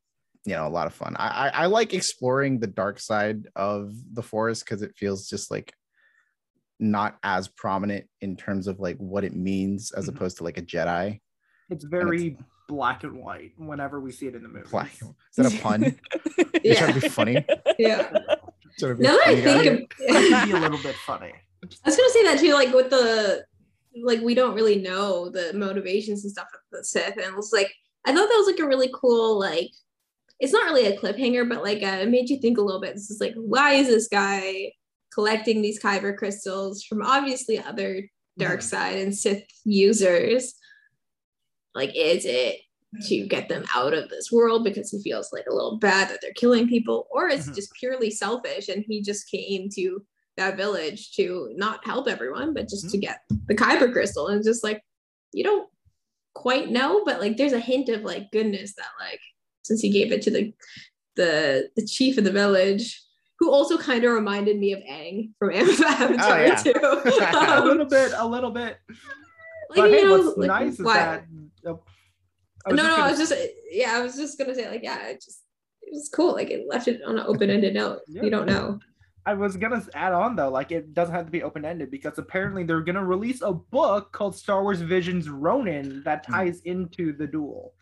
you know a lot of fun i i, I like exploring the dark side of the forest because it feels just like not as prominent in terms of like what it means as Mhm. opposed to like a jedi It's very black and white whenever we see it in the movie. Black. is that a pun you're trying to be funny yeah. Trying to Now that I think of, It be a little bit funny. I was gonna say that too, like with the like we don't really know the motivations and stuff of the Sith, and it was like I thought that was like a really cool like. It's not really a cliffhanger, but like uh, it made you think a little bit. This is like, why is this guy collecting these kyber crystals from obviously other dark side and Sith users? Like, is it to mm-hmm. get them out of this world because he feels like a little bad that they're killing people, or is it mm-hmm. just purely selfish and he just came to that village to not help everyone, but just to mm-hmm. get the kyber crystal? And just like you don't quite know, but like there's a hint of like goodness that like since he gave it to the the the chief of the village. Who also kind of reminded me of Aang from Avatar yeah. a too. Um, little bit, a little bit. like, But you hey, know, what's like, nice is that. oh, no, no, gonna- I was just yeah, I was just gonna say like yeah, it just it was cool. Like it left it on an open-ended note. Yeah. You don't know. I was gonna add on though, like it doesn't have to be open ended because apparently they're gonna release a book called Star Wars Visions Ronin that Hmm. ties into the duel.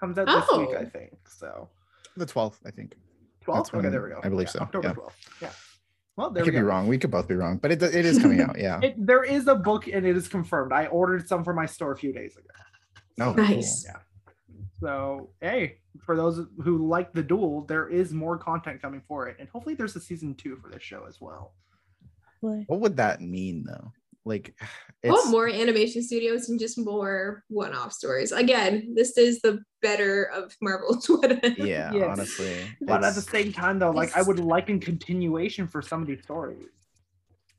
Comes out this week, Oh. I think. So The 12th, I think. 12th. Okay, there we go. I believe Yeah, so, October yeah. 12th. Yeah. Well, I there we could be wrong. We could both be wrong, but it, it is coming out. Yeah. It, there is a book and it is confirmed. I ordered some for my store a few days ago. Oh, no. Nice. Yeah. So hey, for those who like the duel, there is more content coming for it, and hopefully there's a season two for this show as well. Like, What would that mean though? Like, it's want more animation studios and just more one-off stories. Again, this is the better of marvel's Twitter. yeah, Yes. honestly. But at the same time, though, like I would like a continuation for some of these stories,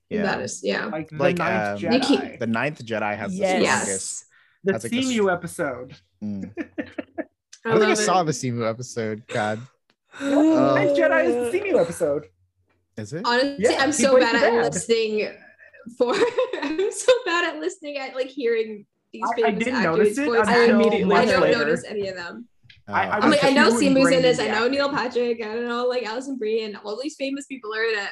yeah. That is yeah. like the Ninth um, Jedi, the ninth Jedi has Yes. the Yes. strongest. the that's like the Simu episode. Mm. I, I, think I saw it. the Simu episode. God, The Ninth Jedi Uh, is the Simu episode. is it? Honestly, Yeah, I'm so plays bad at dad. listening for I'm so bad at listening at like hearing these I- I didn't actors' notice it voices. I immediately I don't later. notice any of them. Uh, I- I I'm like, I know purely Simu's in this. in I know. Neil Patrick. I don't know like Alison Brie and all these famous people are in it.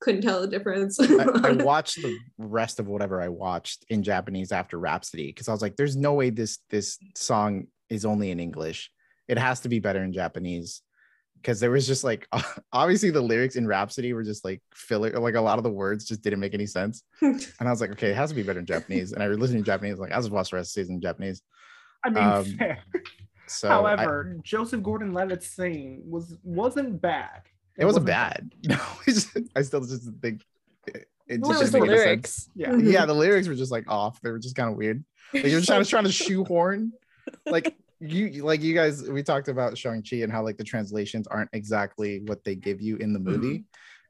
Couldn't tell the difference. I, I watched the rest of whatever I watched in Japanese after Rhapsody because I was like, "There's no way this this song is only in English. It has to be better in Japanese." Because there was just like, obviously the lyrics in Rhapsody were just like filler. Like a lot of the words just didn't make any sense. And I was like, "Okay, it has to be better in Japanese." And I was listening to Japanese, like, I'll just watch the rest of the season in Japanese. I mean, Um, fair. So, However, Joseph Gordon-Levitt's singing was wasn't bad. I, it wasn't bad. No, it's just, I still just think it, it just was didn't the make lyrics? Yeah. Yeah, the lyrics were just like off. They were just kind of weird. Like you're trying to trying to shoehorn, like you like you guys. We talked about Shang Chi and how like the translations aren't exactly what they give you in the movie.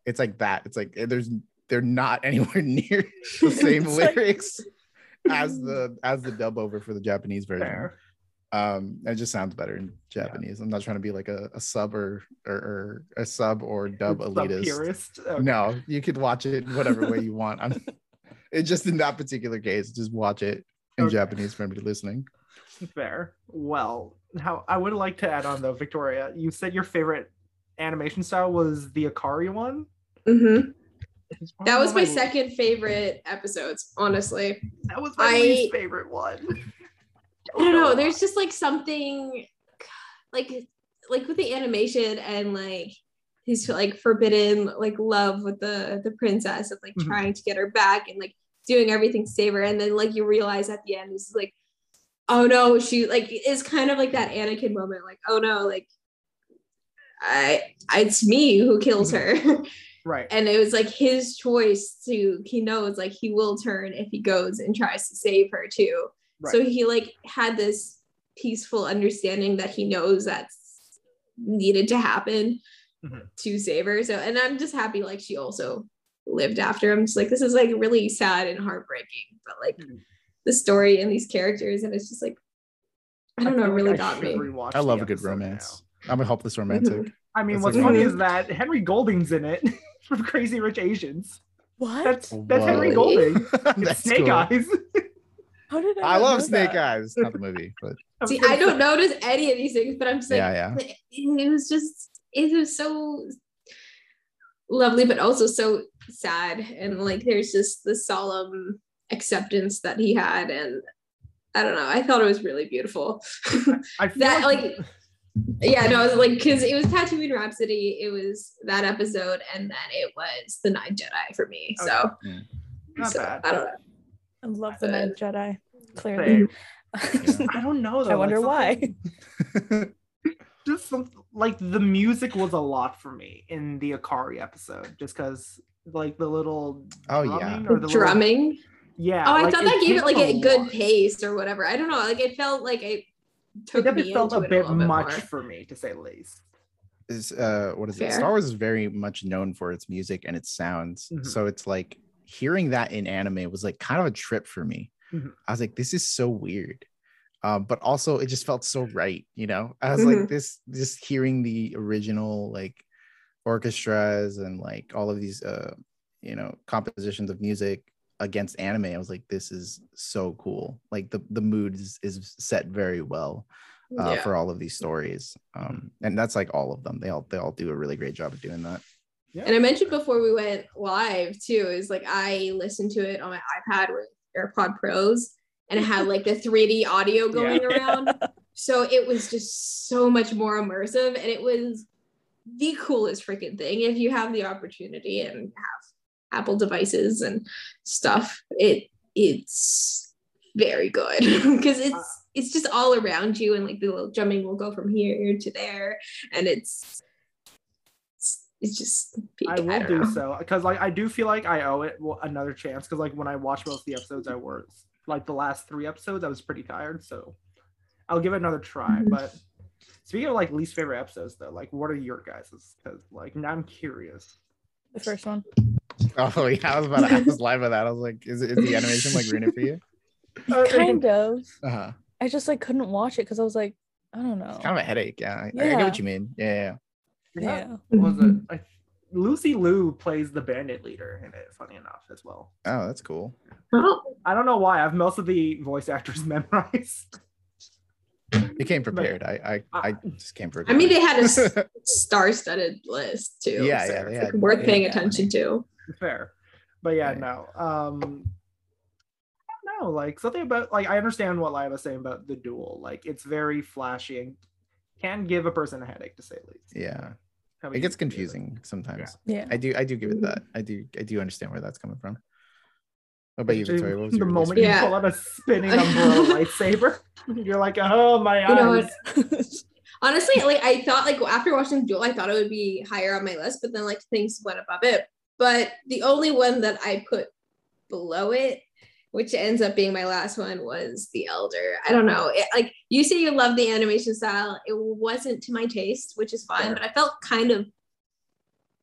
It's like that. It's like eh, there's they're not anywhere near the same It's like- lyrics as the as the dub over for the Japanese version. Fair. Um, it just sounds better in Japanese. I'm not trying to be like a, a sub or, or or a sub or dub Sub elitist. Okay. No, you could watch it whatever way you want. I'm it just in that particular case, just watch it in Okay. Japanese for anybody listening. Fair. Well, how I would like to add on though, Victoria. You said your favorite animation style was the Akari one. Mhm. That was my second favorite episodes, honestly. That was my I- least favorite one. I don't know. There's just like something like like with the animation and like his like forbidden like love with the the princess of like Mhm. trying to get her back and like doing everything to save her and then like you realize at the end this is like oh no she like is kind of like that Anakin moment like oh no like I it's me who kills her right. and it was like his choice to he knows like he will turn if he goes and tries to save her too Right. so he like had this peaceful understanding that he knows that's needed to happen Mhm. to save her so and i'm just happy like she also lived after him just like this is like really sad and heartbreaking but like Mhm. The story and these characters and it's just like i don't know feel it like really got me I love a good romance. now. I'm a hopeless romantic. I mean, That's what's like- funny is that Henry Golding's in it from Crazy Rich Asians. What? That's that's Henry Whoa. Golding. That's Snake cool. Eyes. How did I? I love Snake that? Eyes. Not the movie, but see i don't notice any of these things but i'm just like yeah, yeah. it was just it was so lovely but also so sad and like there's just the solemn acceptance that he had and i don't know i thought it was really beautiful I feel that like yeah no it was like because it was tatooine rhapsody it was that episode and then it was the nine jedi for me so, not so bad. i don't know I love the Ninth Jedi. Clearly, I don't know though. I wonder something- why. Just some, like the music was a lot for me in the Akari episode, just because like the little Oh, yeah. or the little- Drumming. Yeah. Oh, I like, thought that gave it like up a good lot. pace or whatever. I don't know. Like it felt like it It took definitely me felt into a it bit little bit much more. for me, to say the least. is uh what is it star wars is very much known for its music and its sounds Mhm. so it's like hearing that in anime was like kind of a trip for me Mhm. i was like this is so weird um but also it just felt so right you know i was Mhm. like this just hearing the original like orchestras and like all of these uh you know compositions of music against anime i was like this is so cool like the the mood is, is set very well uh, Yeah. for all of these stories um and that's like all of them they all they all do a really great job of doing that Yeah. And I mentioned before we went live too, is like I listened to it on my iPad with AirPod Pros and it had like the 3D audio going around. So it was just so much more immersive and it was the coolest freaking thing. If you have the opportunity and have Apple devices and stuff, it it's very good because it's it's just all around you and like the little drumming will go from here to there and it's it's, it's just peak. I I, will don't do know. so because like I do feel like I owe it another chance because like when I watched most of the episodes, I was like the last three episodes, I was pretty tired, so I'll give it another try. Mhm. But speaking of like least favorite episodes, though, like what are your guys's? Because like now I'm curious. the first one. oh yeah i was about to I was live with that i was like is, it, is the animation like ruined it for you Uh, Kind of. uh-huh I just like couldn't watch it because I was like, I don't know. it's kind of a headache yeah i, I get what you mean yeah, yeah, yeah. yeah. Was it? I, Lucy Liu plays the bandit leader in it. Funny enough, as well. oh that's cool I don't know why. I have most of the voice actors memorized. you came prepared i i, I just came for a I mean, they had a s- star-studded list too. Yeah, so yeah, they it's, like, had- worth they paying had attention to. Fair but yeah Right. no um i don't know like something about like i understand what Lai was saying about the duel like it's very flashy and can give a person a headache to say the least yeah it gets David? confusing sometimes Yeah. i do i do give it that i do i do understand where that's coming from what about you The- victoria what was the your least moment favorite? you Yeah. pull out a spinning umbrella lightsaber you're like oh my You know what? Honestly, like I thought, like after watching Duel, I thought it would be higher on my list, but then like things went above it. But the only one that I put below it, which ends up being my last one, was The Elder. I don't know. It, like you say, you love the animation style. It wasn't to my taste, which is fine. Fair. But I felt kind of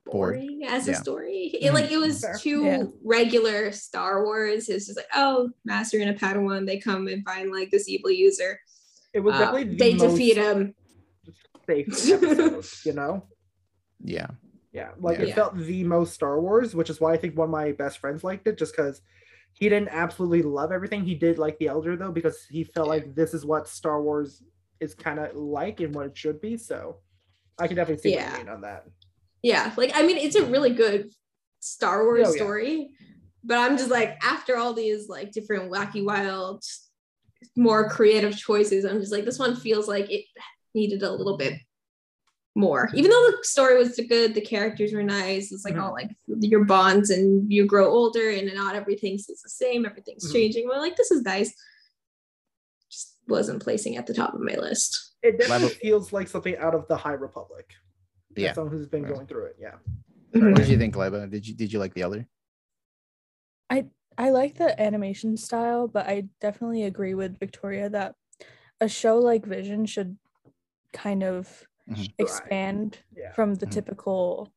Bored. boring as a story. It like it was Fair. too Yeah. regular Star Wars. It's just like, oh, Master and a Padawan, they come and find like this evil user. it was Uh, definitely the they most defeat him. safe episode, you know yeah Yeah, like it felt the most Star Wars, which is why I think one of my best friends liked it, just because he didn't absolutely love everything. He did like the Elder though, because he felt like this is what Star Wars is kind of like and what it should be. So I can definitely see what Yeah. you mean on that. Yeah, like I mean, it's a really good Star Wars Oh, yeah. story, but I'm just like after all these like different wacky, wild, more creative choices, I'm just like this one feels like it needed a little bit more. Even though the story was good, the characters were nice. It's like Mhm. all like your bonds and you grow older and not everything stays the same. Everything's Mhm. changing. Well, like this is nice. Just wasn't placing at the top of my list. It definitely Level- feels like something out of the High Republic. As Yeah. someone who's been Right. going through it. Yeah. What did you think, Liaba? Did you did you like the other? I I like the animation style, but I definitely agree with Victoria that a show like Vision should kind of Mhm. expand Yeah. from the Mhm. typical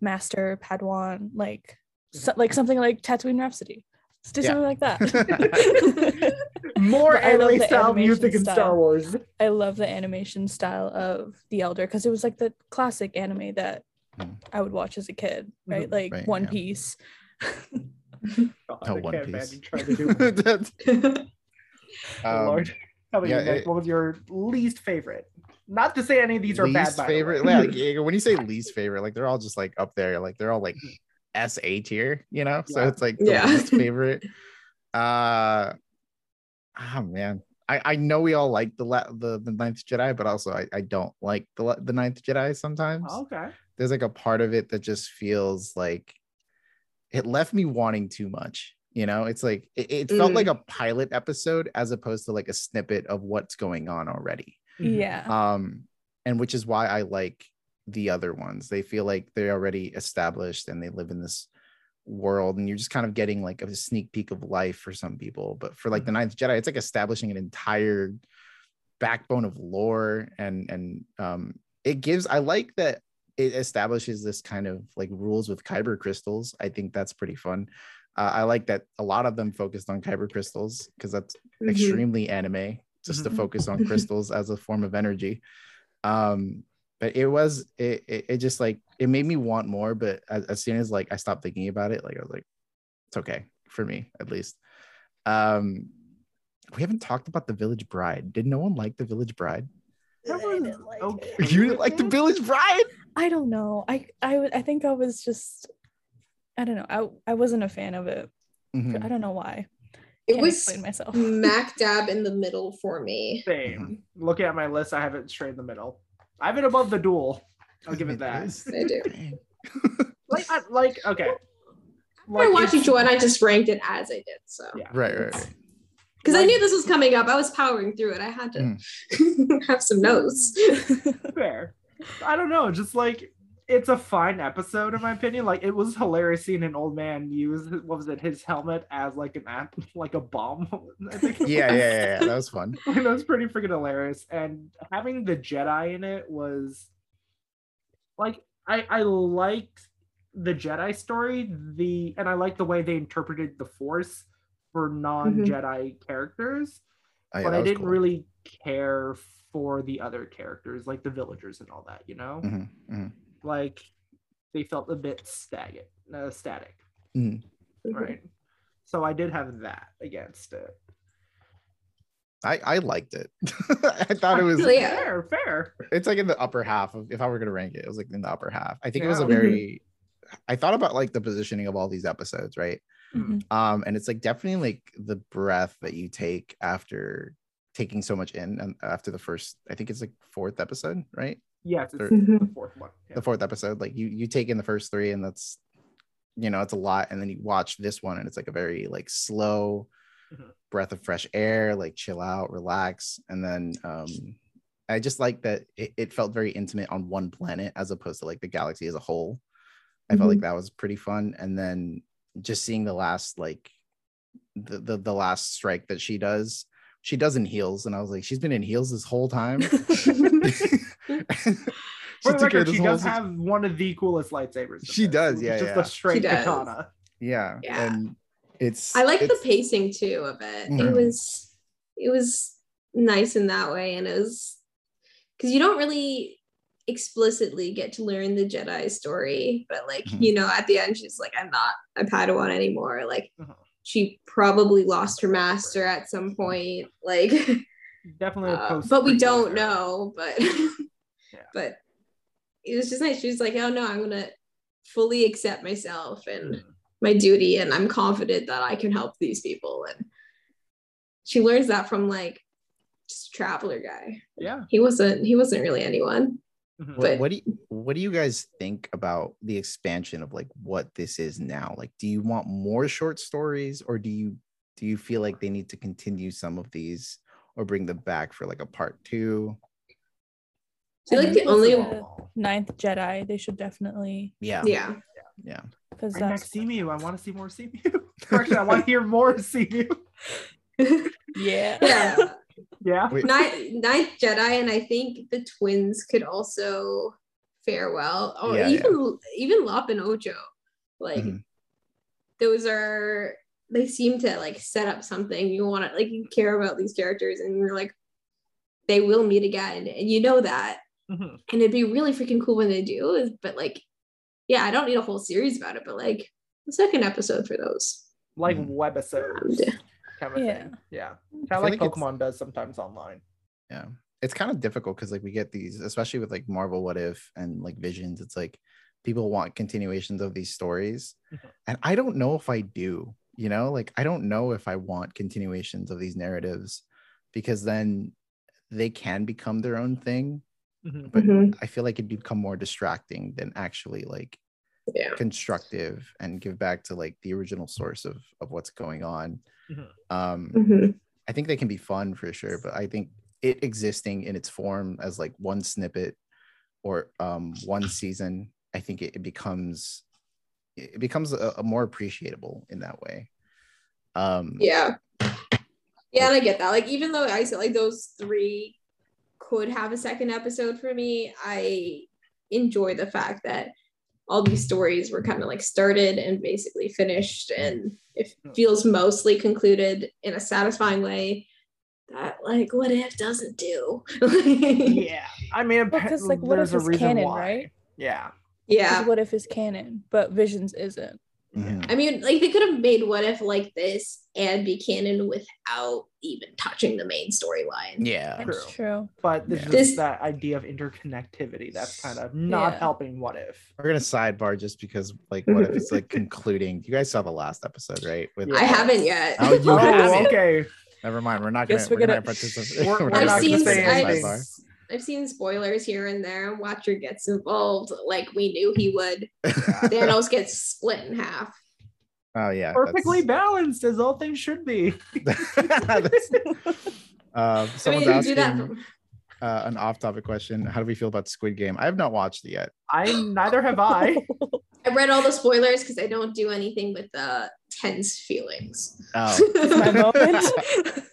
master Padawan, like so, like something like Tatooine Rhapsody. Let's do Yeah. something like that. More But I love anime the style music in Star. Wars. I love the animation style of The Elder because it was like the classic anime that Mm. I would watch as a kid, right? Mhm. Like Right, One yeah. Piece. God, Oh, I One can't Piece. imagine trying to do That's- um, Lord. How about yeah, you, it- What was your least favorite? Not to say any of these are bad. least by the way. favorite. Yeah, like, when you say least favorite, like they're all just like up there, like they're all like S A tier, you know. So it's like the Yeah. least favorite. Uh, oh man, I I know we all like the la- the the Ninth Jedi, but also I I don't like the la- the Ninth Jedi sometimes. Oh, okay. There's like a part of it that just feels like it left me wanting too much. You know, it's like it, it felt Mm. like a pilot episode as opposed to like a snippet of what's going on already. Mhm. Yeah. Um, and which is why I like the other ones. They feel like they're already established and they live in this world, and you're just kind of getting like a sneak peek of life for some people. But for like the Ninth Jedi, it's like establishing an entire backbone of lore and and um it gives I like that it establishes this kind of like rules with kyber crystals. I think that's pretty fun. Uh, I like that a lot of them focused on kyber crystals because that's Mhm. extremely anime just to Mhm. focus on crystals as a form of energy. Um, but it was it, it it just like it made me want more. But as, as soon as like I stopped thinking about it, like I was like, it's okay for me at least. Um, we haven't talked about the Village Bride. Did no one like the Village Bride? That I didn't like okay. it. You didn't like the Village Bride? I don't know. I I I think I was just I don't know. I I wasn't a fan of it. Mhm. I don't know why. It was explain myself. smack dab in the middle for me. Same. Mm-hmm. Looking at my list, I have it straight in the middle. I have it above the duel. I'll give it that. I do. Like, I, like okay. I watched each one. I just ranked it as I did. So Yeah. Right, right, right. because I knew this was coming up, I was powering through it. I had to mm. have some notes. fair. I don't know. Just like it's a fine episode in my opinion. Like it was hilarious seeing an old man use what was it his helmet as like an app like a bomb. I think. Yeah, yeah, yeah, yeah. That was fun. Like, that was pretty freaking hilarious. And having the Jedi in it was like I I liked the Jedi story, the and I liked the way they interpreted the Force for non-Jedi characters, Oh, yeah, but I didn't cool. really care for the other characters, like the villagers and all that, you know? Mhm, mhm. Like they felt a bit static, uh, static, Mhm. right? So I did have that against it. I I liked it. I thought it was. Really? Yeah. fair, fair. It's like in the upper half of. If I were gonna rank it, it was like in the upper half. I think it was a Yeah. very. I thought about like the positioning of all these episodes, right? Mhm. Um, and it's like definitely like the breath that you take after taking so much in, and after the first, I think it's like fourth episode, right? Yes, it's Or- the fourth one. Yeah. the fourth episode like you you take in the first three and that's you know it's a lot and then you watch this one and it's like a very like slow Mhm. breath of fresh air like chill out relax and then um i just like that it, it felt very intimate on one planet as opposed to like the galaxy as a whole i felt like that was pretty fun and then just seeing the last like the, the the last strike that she does she does in heels and i was like she's been in heels this whole time For the record, she does sit- have one of the coolest lightsabers. She this, does, which yeah, just yeah. a straight katana. yeah, Yeah. and it's I like the pacing too of it. Mhm. It was it was nice in that way, and it was because you don't really explicitly get to learn the Jedi story, but like Mhm. you know, at the end, she's like, "I'm not a Padawan anymore." Like Mhm. She probably lost her master at some point. Like, Definitely uh, but we don't know. But but it was just nice. She was like, "Oh no, I'm gonna fully accept myself and." Mhm. my duty and I'm confident that I can help these people. And she learns that from like just traveler guy. Yeah. He wasn't he wasn't really anyone. Mhm. what, but- what do you what do you guys think about the expansion of like what this is now like do you want more short stories or do you do you feel like they need to continue some of these or bring them back for like a part two I feel like the only the Ninth Jedi. They should definitely yeah yeah. yeah because Bring back that's Simu. I want to see more Simu. Actually, I want to hear more Simu. yeah. yeah. Yeah. Wait, Ninth, Ninth Jedi and I think the twins could also fare well. Or Yeah, even even Lop and Ochō. Like Mhm. those are they seem to like set up something. You want to like you care about these characters and you're like they will meet again. And you know that. Mhm. and it'd be really freaking cool when they do but like yeah i don't need a whole series about it but like a second episode for those Like Mhm. webisodes. Yeah. Kind of Yeah. thing. Yeah. Kind of like, like Pokemon does sometimes online. yeah it's kind of difficult because like we get these especially with like marvel what if and like visions it's like people want continuations of these stories Mhm. and i don't know if i do you know like i don't know if i want continuations of these narratives because then they can become their own thing Mhm. but Mhm. i feel like it'd become more distracting than actually like Yeah. constructive and give back to like the original source of of what's going on. Mhm. Um, Mhm. I think they can be fun for sure, but I think it existing in its form as like one snippet or um one season, I think it, it becomes it becomes a, a more appreciable in that way. Um Yeah. Yeah, and I get that. Like, even though I said like those three could have a second episode for me, I enjoy the fact that all these stories were kind of like started and basically finished, and it hmm. feels mostly concluded in a satisfying way that like what if doesn't do. yeah. I mean, Well, 'cause, like, what if a it's canon, why. right? Yeah. yeah what if is canon, but Visions isn't? I mean, like they could have made what if like this and be canon without even touching the main storyline. yeah. That's True. true. But this Yeah. is This- that idea of interconnectivity that's kind of not Yeah. helping what if. We're gonna sidebar just because like what if it's like concluding. You guys saw the last episode, right? With Yeah. I haven't yet. Oh, you oh, haven't. okay. Never mind. We're not gonna. Guess we're, we're gonna, gonna- participate. We're- we're not I've not gonna seen gonna say in I've, anything. sidebar. I've seen spoilers here and there. and Watcher gets involved like we knew he would. Thanos gets split in half. oh yeah. Perfectly balanced as all things should be. that's- uh, I mean, someone's do that. asking uh, an off-topic question. How do we feel about Squid Game? I have not watched it yet. I neither have I. I read all the spoilers because I don't do anything with the tense feelings. Oh. This is my moment.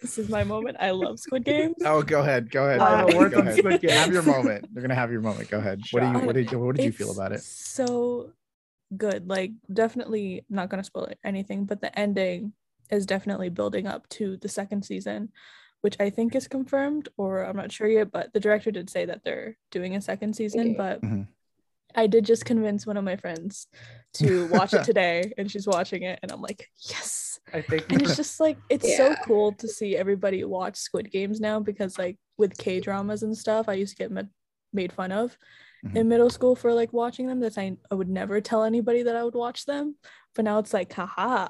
this is my moment. I love Squid Games. Oh, go ahead. Go ahead. I Go haven't worked on ahead. Squid Games. Have your moment. You're gonna have your moment. Go ahead. What do you? What did? you- What did you feel about it? So good. Like definitely not gonna spoil anything, but the ending is definitely building up to the second season, which I think is confirmed, or I'm not sure yet, but the director did say that they're doing a second season. Okay. But Mhm. I did just convince one of my friends to watch it today, and she's watching it, and I'm like, yes. I think And it's just like it's so cool to see everybody watch Squid Games now because like with K dramas and stuff, I used to get ma- made fun of Mhm. in middle school for like watching them. That I, I would never tell anybody that I would watch them, but now it's like, haha.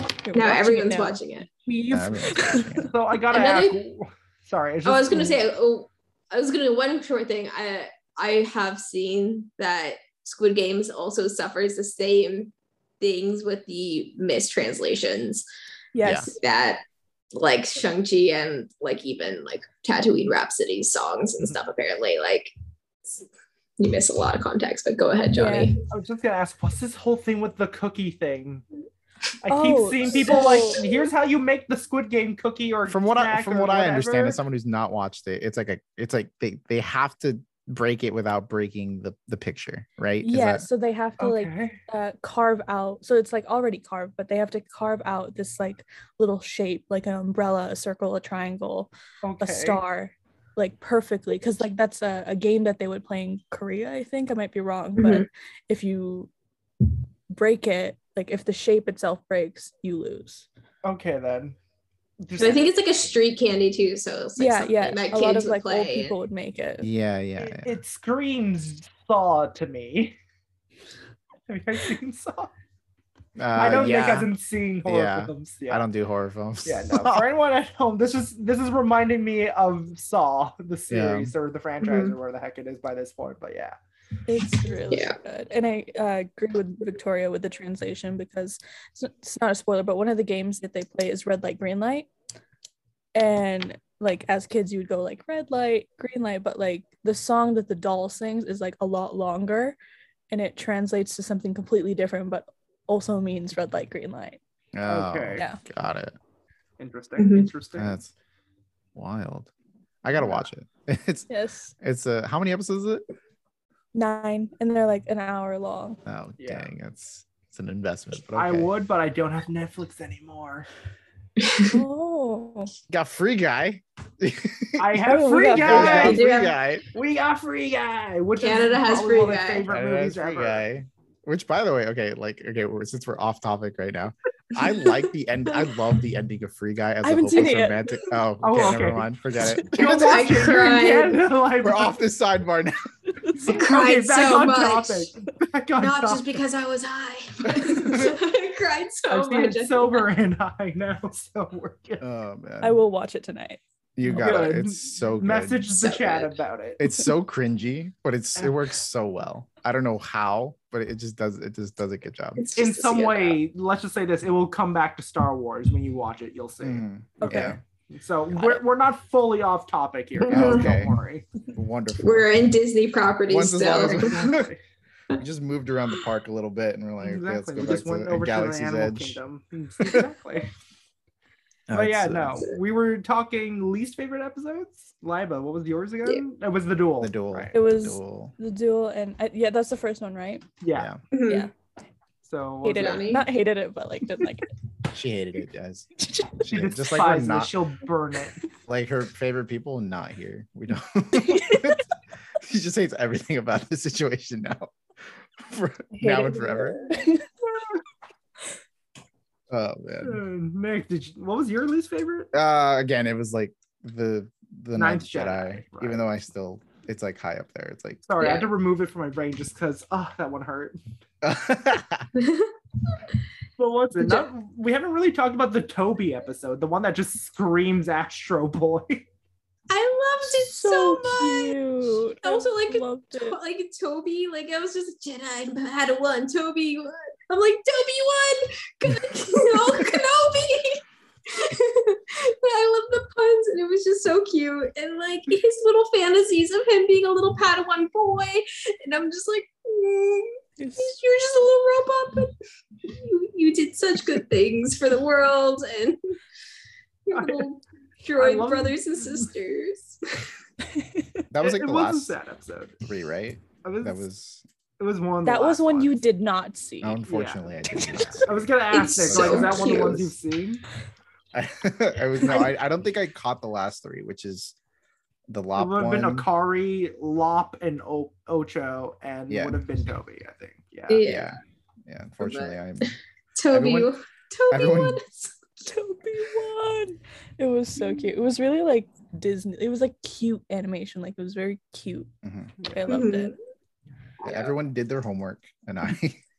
Now watching it everyone's now. watching it. we've- everyone's watching it. so I gotta Another- ask. Sorry, it's Oh, I was gonna say. Oh, I was gonna one short thing. I I have seen that Squid Games also suffers the same things with the mistranslations Yes. that like Shang-Chi and like even like Tatooine Rhapsody songs and mm-hmm. stuff apparently like you miss a lot of context but go ahead Johnny. I was just gonna ask, what's this whole thing with the cookie thing? I Oh, keep seeing people so- like, here's how you make the Squid Game cookie or From what I from or what I understand, as someone who's not watched it, it's like a it's like they they have to break it without breaking the the picture, right? Is Yeah, that- so they have to like uh, carve out. So it's like already carved, but they have to carve out this like little shape, like an umbrella, a circle, a triangle, okay. a star, like perfectly. Because like that's a, a game that they would play in Korea. I think I might be wrong, but Mhm. if you break it, like if the shape itself breaks, you lose. Okay then. Just- So I think it's like a street candy too so it's like yeah, yeah. that A lot of would like old people would make it. yeah, yeah, it, yeah. it screams Saw to me. Have you guys seen Saw? I Uh, don't yeah. Nick hasn't seen horror Yeah. films. Yeah. I don't do horror films. Yeah, no. For anyone at home, this is this is reminding me of Saw, the series or the franchise or where the heck it is by this point. But yeah. It's really Yeah. good. And I uh, agree with Victoria with the translation because it's, it's not a spoiler, but one of the games that they play is red light, green light. And like as kids, you would go like red light, green light, but like the song that the doll sings is like a lot longer and it translates to something completely different, but also means red light, green light. Oh, Okay. Yeah. got it. Interesting. Mhm. Interesting. That's wild. I gotta watch it. It's Yes. it's uh how many episodes is it? Nine. And they're like an hour long. Oh Yeah. dang, it's it's an investment. But I would, but I don't have Netflix anymore. Oh. got free guy. I have Oh, Free Guy. Guy. got free guy. We got Free Guy, which Canada is has probably Free one of Guy. favorite Canada movies free ever. guy. Which, by the way, okay, like okay, since we're off topic right now, I like the end. I love the ending of Free Guy as I a haven't seen hopeless it yet. romantic. Oh, oh okay, Oh, never mind. Forget it. I watch it. You're in cried. We're off the sidebar now. I cried Okay, back so on much topic. Back on not just because I was high I cried so I've seen much it sober and high now, so we're good. Oh man. I will watch it tonight. You got it. It's so good. Message the So chat good. about it. It's so cringy, but it's it works so well. I don't know how, but it just does. It just does a good job. It's in some way, let's just say this: it will come back to Star Wars when you watch it. You'll see. Mhm. Okay. Yeah. So we're, we're not fully off topic here. guys, Okay. Don't worry. Wonderful. We're in Disney properties Once still. as- we just moved around the park a little bit, and we're like, okay, let's exactly. go We back just went to over to the Galaxy's Animal Edge. Kingdom. Exactly. No, but yeah, uh, no, we were talking least favorite episodes. Liaba, what was yours again? It was the duel. The duel. Right. It was Duel. the duel, and I, yeah, that's the first one, right? Yeah. Mhm. Yeah. So Hated it. Not hated it, but like didn't like it. She hated it, guys. She She did. despises Just like we're it. not She'll burn it. like her favorite people not here. We don't. she just hates everything about the situation now. For now and forever. it. Oh Uh, man. Nick, did you, what was your least favorite? Uh again, it was like the the Ninth ninth Jedi. Jedi, right. Even though I still it's like high up there. It's like Sorry, I Yeah. had to remove it from my brain just because oh that one hurt. But what's it? Jo- Not, we haven't really talked about the Toby episode, the one that just screams Astro Boy. I loved it so, much. cute. I also like it- loved it. Like Toby, like I was just Jedi Padawan. Toby, won. I'm like Toby won. no, Kenobi. but I love the puns, and it was just so cute. And like his little fantasies of him being a little Padawan boy, and I'm just like, mm, It's- you're just a little robot, but you, you did such good things for the world and your little I droid love- brothers and sisters. that was like it the was last a sad episode. three, right? Was, That was it was one. That was last one you did not see. Oh, unfortunately I did not. I was gonna ask It's Nick, like, is that one of the ones you've seen? I, I was no, I, I don't think I caught the last three, which is the lop. It would have one. been Akari, Lop, and o- Ochō, and Yeah. would have been Toby, I think. Yeah. Yeah. yeah. Yeah. Unfortunately, I'm Toby, Everyone- Toby everyone- won. Toby one. It was so cute. It was really like Disney. It was like cute animation. Like it was very cute. mhm. I loved it. Yeah, everyone did their homework, and I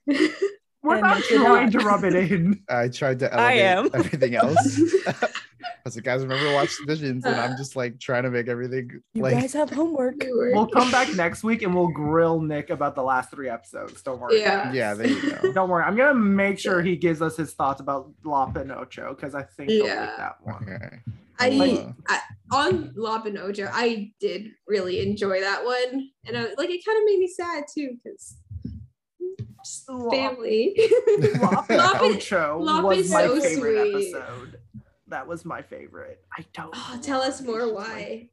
We're not trying to rub it in. I tried to I am. everything else. I was like, guys, remember watch Visions, and I'm just like trying to make everything You like guys have homework. We'll come back next week and we'll grill Nick about the last three episodes. Don't worry. Yeah. yeah, there you go. Don't worry. I'm gonna make sure he gives us his thoughts about La and Ochō because I think he'll Yeah. like that one. Okay. I Well, uh, on Lop and Ochō, I did really enjoy that one, and I, like it kind of made me sad too because Lop- family. Lop Lop and- Ochō Lop was is my so favorite sweet. episode. That was my favorite. I don't. Oh, know tell us more why.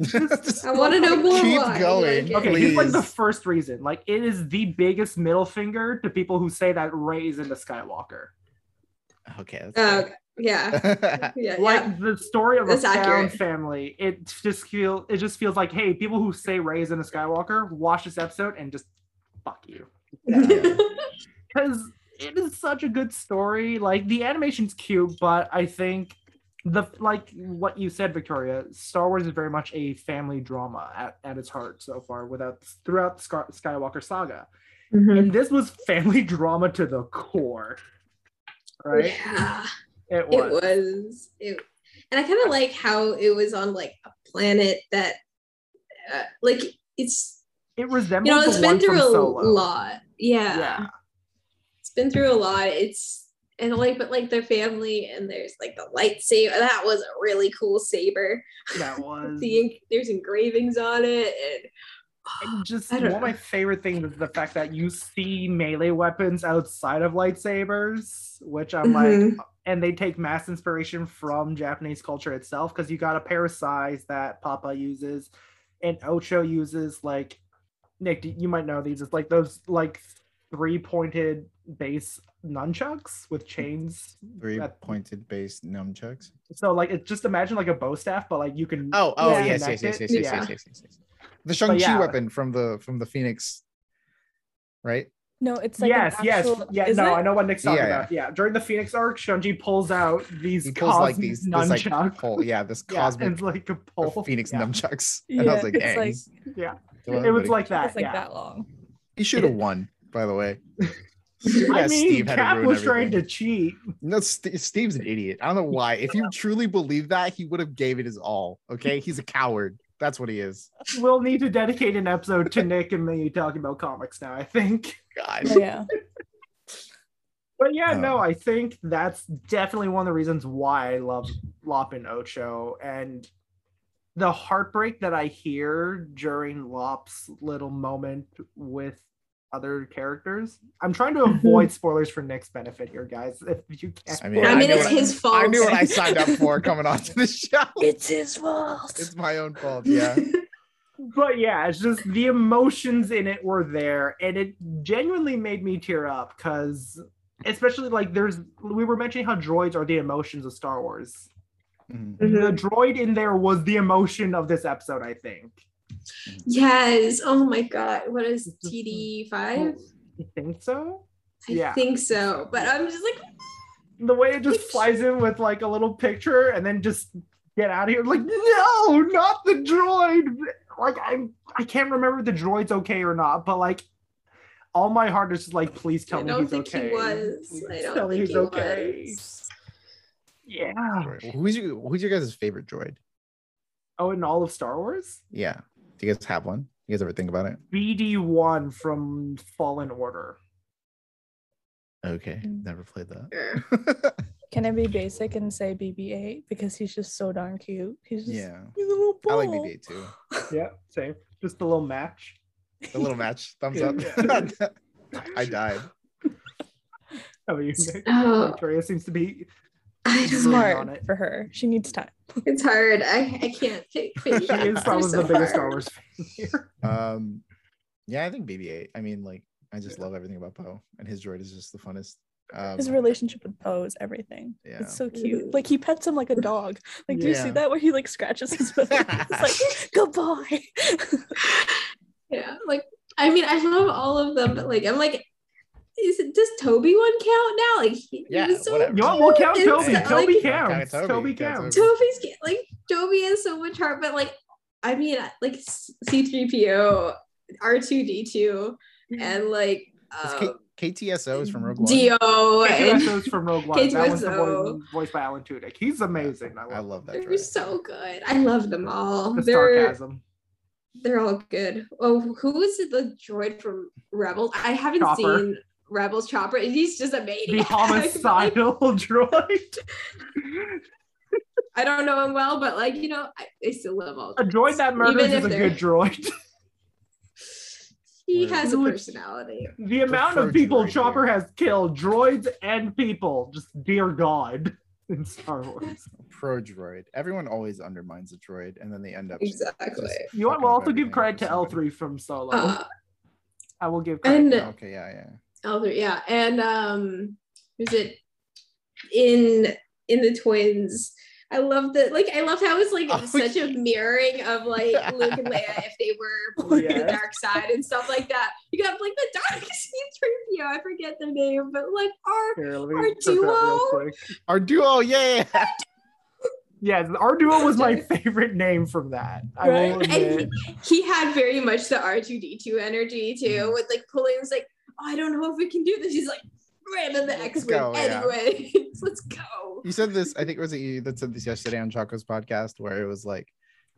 just- I want to know more Keep why. you going. like. Okay, here's like the first reason. Like, it is the biggest middle finger to people who say that Rey is into Skywalker. okay. Uh, That's yeah, yeah, like yeah. the story of That's a found accurate. family it just feel it just feels like hey people who say rey is in a skywalker watch this episode and just fuck you because it is such a good story. Like the animation's cute but i think the like what you said victoria star wars is very much a family drama at, at its heart so far without throughout the Sky- skywalker saga. Mhm. and this was family drama to the core right? Yeah. it it was. was. It and i kind of like how it was on like a planet that uh, like it's it resembles you know it's been through a Solo. lot yeah. yeah. It's been through a lot. It's and like but like their family and there's like the lightsaber that was a really cool saber. That was. the there's engravings on it and And just one don't of my favorite things is the fact that you see melee weapons outside of lightsabers, which I'm Mhm. like, and they take mass inspiration from Japanese culture itself because you got a pair of sais that Papa uses, and Ochō uses like Nick, you might know these. It's like those like three pointed base nunchucks with chains. Three that- pointed base nunchucks. So like it's just imagine like a bow staff, but like you can Oh, oh Yeah. yes, yes, connect yes, it. yes, yes, Yeah. yes, yes, yes, yes. The Shang-Chi yeah. weapon from the from the Phoenix, right? No, it's like an yes, yes, actual- yeah. is No, it? I know what Nick's talking Yeah, yeah. about. Yeah, during the Phoenix arc, Shang-Chi pulls out these He pulls cosmic like these this like pole, yeah, this yeah, cosmic and like a pole. Phoenix yeah. nunchucks. And I was like, it's dang. like- Yeah. Come on, It was buddy. like that. It's like yeah. that long. he should have won, by the way. Stupid I mean, Steve had Cap ruin was trying to cheat. No, St- Steve's an idiot. I don't know why. If you truly believe that, he would have gave it his all. Okay, he's a coward. That's what he is. We'll need to dedicate an episode to Nick and me talking about comics now, I think. God. Oh, yeah. But yeah, no, Oh. I think that's definitely one of the reasons why I love Lop and Ochō. And the heartbreak that I hear during Lop's little moment with other characters. I'm trying to mm-hmm. avoid spoilers for Nick's benefit here, guys. If you can't. I mean, I mean, knew it's what I- his fault. I knew what I signed up for coming onto the show. It's his fault. It's my own fault. Yeah. but yeah, it's just the emotions in it were there, and it genuinely made me tear up because, especially like there's we were mentioning how droids are the emotions of Star Wars. Mhm. The droid in there was the emotion of this episode, I think. Yes. Oh my god. What is TD five? You think so? I Yeah. think so. But I'm just like, The way it just flies in with like a little picture and then just get out of here. Like, no, not the droid. Like, I'm I can't remember if the droid's okay or not, but like all my heart is just like, please tell me. he's okay. I don't think okay. he was. Please I don't think he's he okay. was. Yeah. Droid. Who's your Who's your guys' favorite droid? Oh, in all of Star Wars? Yeah. Do you guys have one? You guys ever think about it? BD1 from Fallen Order. Okay, Mm. never played that. Can I be basic and say BB-8 because he's just so darn cute. He's just yeah, he's a little I like ball. BB-8 too. Yeah, same. Just a little match. The little match, thumbs up. I died. How about you, Nick? Oh, Victoria seems to be I Really don't Smart on it. for her. She needs time. It's hard. I, I can't pick. pick she is probably They're the so biggest Star. Wars fan here. Um, yeah, I think BB-8. I mean, like, I just love everything about Poe, and his droid is just the funnest. Um, His relationship with Poe is everything. Yeah. It's so cute. Like he pets him like a dog. Like, do you see that where he like scratches his belly? It's like goodbye. Yeah, like I mean, I love all of them, but like I'm like, is it does Toby one count now? Like, he, Yeah, he so whatever. You want we'll count Toby. stuff, Toby like, Count counts. Toby, Toby count counts. Toby. Toby's like Toby has so much heart, but like I mean, like C three PO, R two D two, and like Is um, K- K2SO is from Rogue One. Dio and K2SO's from Rogue One. That one's the K2SO. voice, voiced by Alan Tudyk. He's amazing. I love, I love that they're droid. so good. I love them all. the they're sarcasm. they're all good. Oh, who was? The droid from Rebels? I haven't Chopper. seen Rebels Chopper. and He's just amazing. maniac. The homicidal droid. I don't know him well, but like you know, I, I still love all. A droid that murders Even is a they're- good droid. He Right. has a personality. The amount of people droid Chopper here. has killed, droids and people, just dear God, in Star Wars. Pro droid. Everyone always undermines a droid, and then they end up. Exactly. You want? what? fucking We'll also give credit to. L3 from Solo. Uh, I will give credit. and Okay, yeah, yeah. Elder, yeah, and um, who's it in in the twins? I love that. Like, I love how it's like Oh, such a mirroring of like Luke and Leia if they were Yeah. the dark side and stuff like that. You got like the dark C-3PO. I forget their name, but like our Here, our duo? Our duo, yeah. Yeah, our duo was my favorite name from that. I will Right. admit. and he, he had very much the R2D2 energy too, Mhm. with like pulling. It's like, oh, I don't know if we can do this. He's like, ran in the Let's X-wing go, yeah. anyway. Let's go. You said this. I think it was you that said this yesterday on Choco's podcast, where it was like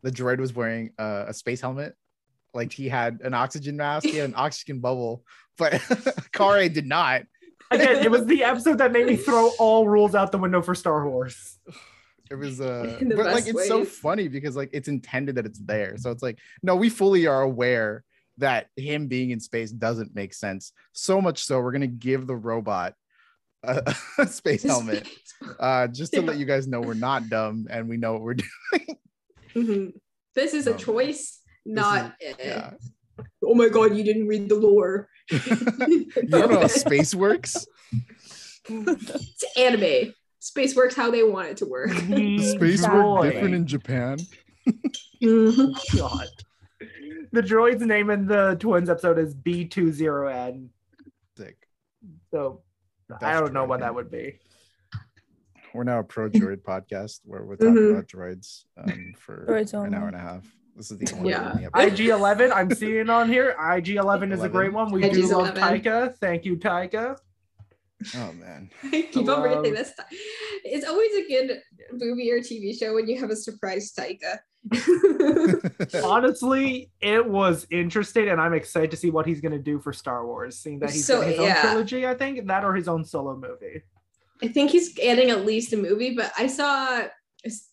the droid was wearing uh, a space helmet, like he had an oxygen mask, he had an oxygen bubble, but Karre did not. Again, it was the episode that made me throw all rules out the window for Star Wars. It was uh but like best it's so funny because like it's intended that it's there. So it's like, no, we fully are aware that him being in space doesn't make sense. So much so we're gonna give the robot a, a space helmet uh just to Yeah. let you guys know we're not dumb and we know what we're doing. Mhm. This is a Um, choice, not. eh, Yeah. Oh my god, you didn't read the lore. You don't know how space works? it's anime. Space works how they want it to work. Space droid. work different in Japan. Mhm. God. The droid's name in the twins episode is B20N. Sick. So I don't know droid what that would be. We're now a pro droid podcast where we're talking Mhm. about droids um, for Droids an hour and a half. This is the only Yeah. one in the episode. IG11, I'm seeing on here. IG11 is a great one. We do love 11. Taika. Thank you, Taika. Oh man. I keep on love- this. ti- It's always a good movie or TV show when you have a surprise Taika. Honestly, it was interesting, and I'm excited to see what he's going to do for Star Wars. Seeing that he's So, got his yeah. own trilogy, I think that or his own solo movie. I think he's adding at least a movie, but I saw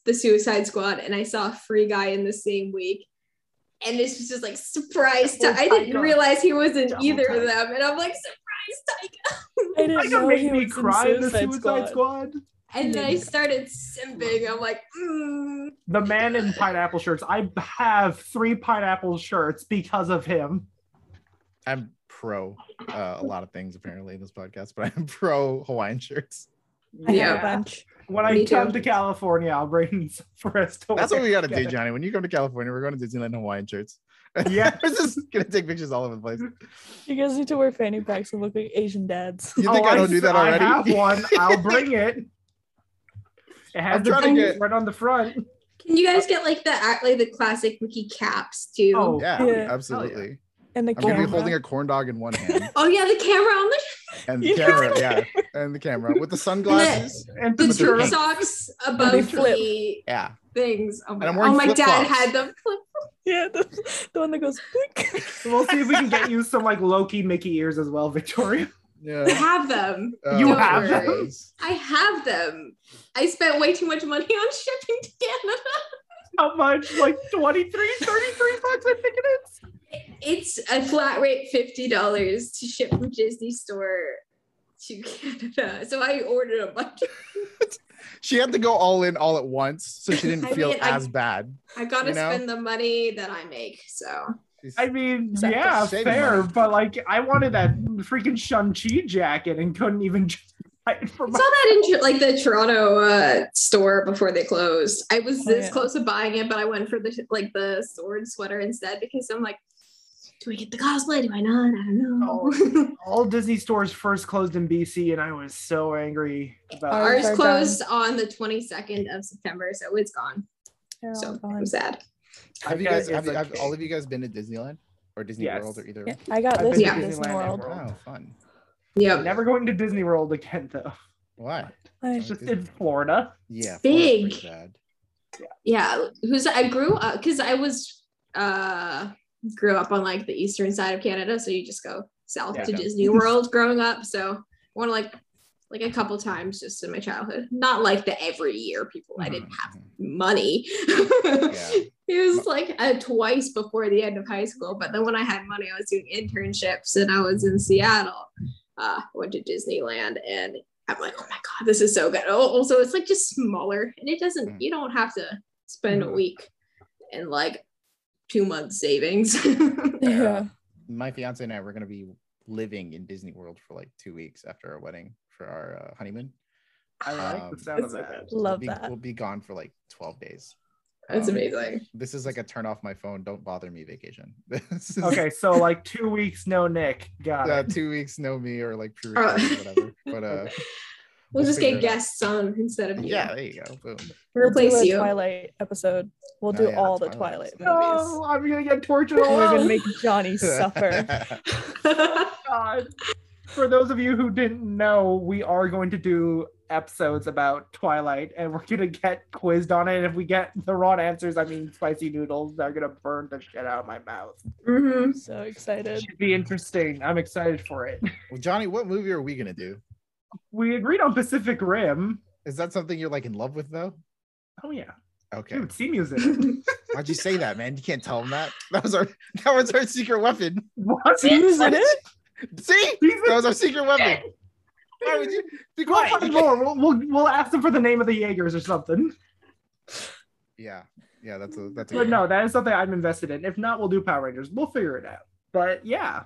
the Suicide Squad and I saw Free Guy in the same week. And this was just like surprise. Double Ti- I didn't Taika. realize he was in Double either Taika. of them. And I'm like, surprise Taika. I didn't Taika know made he me was cry in in the Suicide, Suicide Squad. Squad. And then I started simping. I'm like, mm. The man in pineapple shirts. I have three pineapple shirts because of him. I'm pro uh, a lot of things apparently in this podcast, but I'm pro Hawaiian shirts. I Yeah. a bunch. When I Me too. come to California, I'll bring some for us to That's wear what we gotta do. Johnny. When you come to California, we're going to Disneyland in Hawaiian shirts. Yeah. we're just gonna take pictures all over the place. You guys need to wear fanny packs and look like Asian dads. You think Oh, I don't do that already? I have one. I'll bring it. It has I'm the trying to get- right on the front. Can you guys get like the act like the classic Mickey caps too? Oh, Yeah, Yeah. absolutely. And the I'm gonna be holding a corn dog in one hand Oh, yeah, the camera on the and the You camera, yeah, and the camera with the sunglasses. and the the the tube socks above the Yeah, things. Oh my, I'm wearing oh, my dad had the flip. yeah, the, the one that goes. "Blink." We'll see if we can get you some like Loki Mickey ears as well, Victoria. I have them. You Don't have worry. them? I have them. I spent way too much money on shipping to Canada. How much? Like 23, 33 bucks, I think it is. It's a flat rate fifty dollars to ship from Disney Store to Canada. So I ordered a bunch. She had to go all in all at once, so she didn't I feel mean, I- as bad. I gotta You know? spend the money that I make. So She's- I mean, yeah, fair, money. but like I wanted that freaking Shang-Chi jacket and couldn't even buy it I my saw that in like the Toronto uh, store before they closed. I was Oh, this yeah. close to buying it, but I went for the like the sword sweater instead because I'm like, do I get the cosplay? Do I not? I don't know. all Disney stores first closed in BC, and I was so angry about Ours Ours are closed on the 22nd of September, so it's gone. They're So. I'm sad. Have you guys? Have, it's you, have all of you guys been to Disneyland or Disney Yes. World or either? Yeah, I got I've this been to Disney Disneyland World. World. Oh, fun. Yep. Never going to Disney World again, though. Why? Like, It's just in Florida. Yeah, Big. Bad. Yeah. Who's I grew up because I was uh grew up on like the eastern side of Canada, so you just go south Yeah. to Disney World growing up. So I went like like a couple times just in my childhood. Not like the every year people. I didn't have Mhm. money. Yeah. It was like uh, twice before the end of high school, but then when I had money, I was doing internships and I was in Seattle. Uh, went to Disneyland and I'm like, oh my god, this is so good. Oh, also it's like just smaller and it doesn't. Mm. You don't have to spend a Mhm. week and like two months savings. yeah. My fiance and I were gonna be living in Disney World for like two weeks after our wedding for our uh, honeymoon. I like Um, the sound of it's so that. Love we'll be, that. We'll be gone for like 12 days. That's Um, amazing. This is like a turn off my phone, don't bother me vacation. This is, Okay, so like two weeks, no Nick. Got Uh, it. two weeks, no me, or like pre Uh, whatever. But uh, We'll, we'll just get guests on instead of you. yeah, there you go. Boom. We'll do Replace a you. Twilight episode. We'll Oh, do yeah, all the Twilight Twilight movies. No, I'm gonna get tortured We're gonna make Johnny suffer. God. For those of you who didn't know, we are going to do episodes about Twilight and we're gonna get quizzed on it. And if we get the wrong answers, I mean spicy noodles are gonna burn the shit out of my mouth. Mhm. So excited. Should be interesting. I'm excited for it. well, Johnny, what movie are we gonna do? We agreed on Pacific Rim. Is that something you're like in love with though? Oh yeah. Okay. Dude, sea music. Why'd you say that, man? You can't tell them that. That was our that was our secret weapon. What? Seems in it? See? That was our secret weapon. Why would you We'll quiet? find more. We'll, we'll, we'll ask them for the name of the Jaegers or something. Yeah. Yeah, that's a that's a But no, that is something I'm invested in. If not, we'll do Power Rangers. We'll figure it out. But yeah.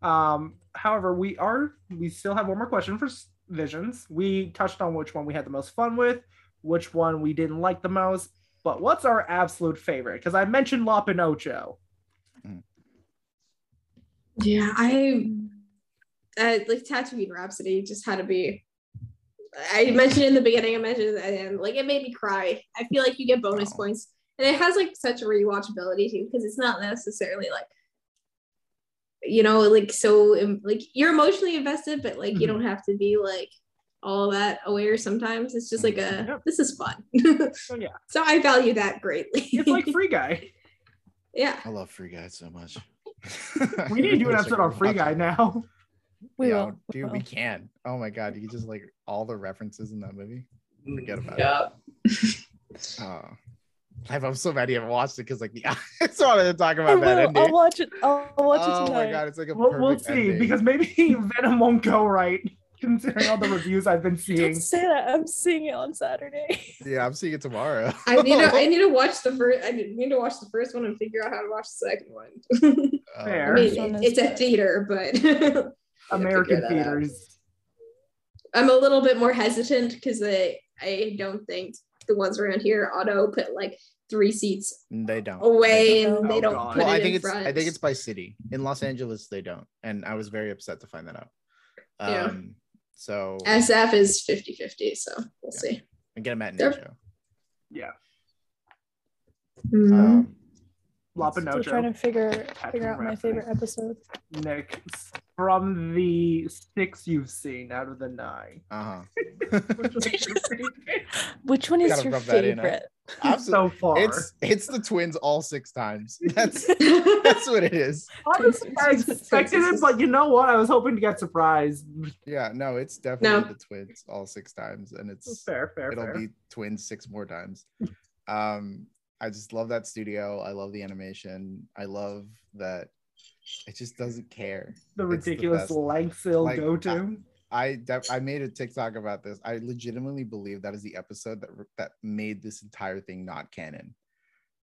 Um, however, we are we still have one more question for Visions. We touched on which one we had the most fun with, which one we didn't like the most. But what's our absolute favorite? Because I mentioned La Pinocho. Yeah, I uh, like Tatooine Rhapsody just had to be. I mentioned in the beginning. I mentioned it at the end. Like it made me cry. I feel like you get bonus Wow. points, and it has like such a rewatchability too because it's not necessarily like you know, like so like you're emotionally invested, but like you Mhm. don't have to be like all that aware sometimes. It's just like a Yep. this is fun. So yeah, so I value that greatly. it's like Free Guy. yeah. I love Free Guy so much. We need to do an episode on Free Guy now. We Yeah, will. dude. we We can. Oh my god, you just like all the references in that movie. Forget about it. Yeah. Oh, I'm so mad you haven't watched it because like the I just wanted to talk I about that will. ending. I'll watch it. I'll watch oh it tonight. Oh my god, it's like a We'll, we'll see ending. because maybe Venom won't go right, considering all the reviews I've been seeing. Don't say that. I'm seeing it on Saturday. yeah, I'm seeing it tomorrow. I need to I need to watch the first I need to watch the first one and figure out how to watch the second one. Um, Fair. I mean, First one it- is a theater, but American figure that out. theaters. I'm a little bit more hesitant because I I don't think the ones around here auto put like three seats They don't. away They don't. and they Oh, don't God. put Well, it I think in it's front. I think it's by city. In Los Angeles, they don't, and I was very upset to find that out. Um, Yeah. So SF is 50-50, so we'll Yeah. see. and get a matinee They're- Yeah. Mm-hmm. Um, Still trying to figure figure out my favorite episode. Nick, from the six you've seen out of the nine. uh which was your favorite Which one is your rub that in, huh? favorite? huh. so far? It's it's the twins all six times. That's that's what it is. I, was- I expected it, but you know what? I was hoping to get surprised. Yeah, no, it's definitely No. the twins all six times, and it's Fair, fair, it'll fair. be twins six more times. Um, I just love that studio. I love the animation. I love that it just doesn't care. the it's the ridiculous best. lengths they'll Like, go to. I def- I made a TikTok about this. I legitimately believe that is the episode that that made this entire thing not canon.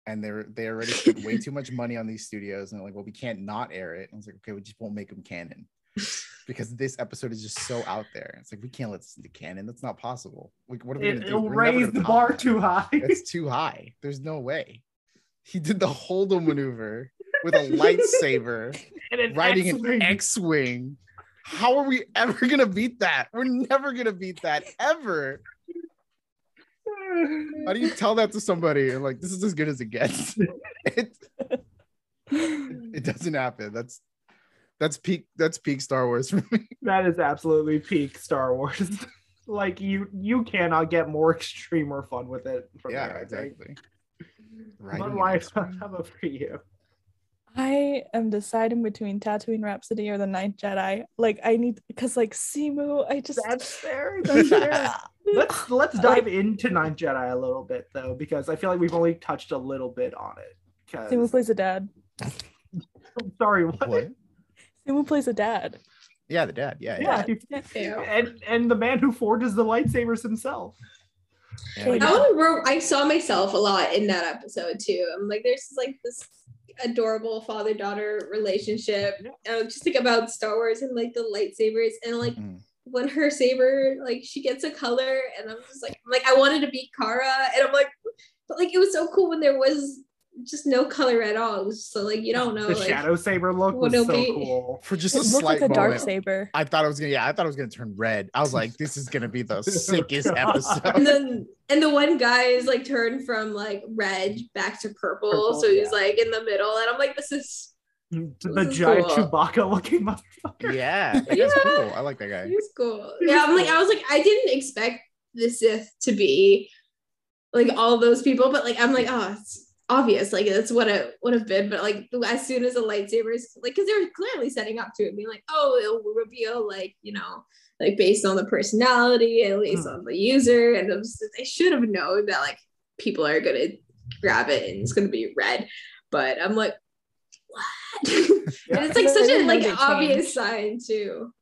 And they're they already spent way too much money on these studios, and they're like, well, we can't not air it. And I was like, okay, we just won't make them canon because this episode is just so out there. It's like we can't let this into canon. That's not possible. Like, what are we It, gonna do? it'll We're raise the bar that. too high. It's too high. There's no way. He did the Holdo maneuver with a lightsaber and an riding X-Wing. an X-wing. How are we ever gonna beat that? We're never gonna beat that ever. How do you tell that to somebody? And like, this is as good as it gets. it, it doesn't happen. That's that's peak. That's peak Star Wars for me. That is absolutely peak Star Wars. like you, you cannot get more extreme or fun with it. From yeah, there, exactly. Riding an life, X-wing. how for you? I am deciding between Tatooine Rhapsody or The Ninth Jedi. Like I need because like Simu, I just That's fair. That's fair. let's let's dive into Ninth Jedi a little bit though, because I feel like we've only touched a little bit on it. Simu plays a dad. sorry, what? What? Simu plays a dad. Yeah, the dad. Yeah, yeah. Yeah, Yeah. and and the man who forges the lightsabers himself. yeah. Okay, That I saw myself a lot in that episode too. I'm like, there's like this adorable father daughter relationship. Yeah. Uh, just think about Star Wars and like the lightsabers and like Mhm. when her saber like she gets a color and I'm just like I'm like I wanted to be Kara and I'm like but like it was so cool when there was just no color at all. It was so like you don't know the like shadow saber look was so be- cool. For just It a looked slight like a dark moment, saber. I thought it was gonna. Yeah, I thought it was gonna turn red. I was like, this is gonna be the Oh, sickest episode. and then and the one guy is like turned from like red back to purple, Purple, so he's yeah. like in the middle and I'm like this is The is giant cool. Chewbacca looking motherfucker. Yeah, that guy's Yeah. cool. I like that guy. He's cool. He Yeah, I'm like. I was like, I didn't expect the Sith to be like all those people, but like, I'm like, oh, it's obvious. Like, that's what it would have been. But like, as soon as the lightsabers, like, because they were clearly setting up to it, being like, oh, it'll reveal, like, you know, like based on the personality and based Hmm. on the user. And was, they should have known that like people are to grab it and it's to be red. But I'm like, what? Yeah. and it's like such a like obvious sign too.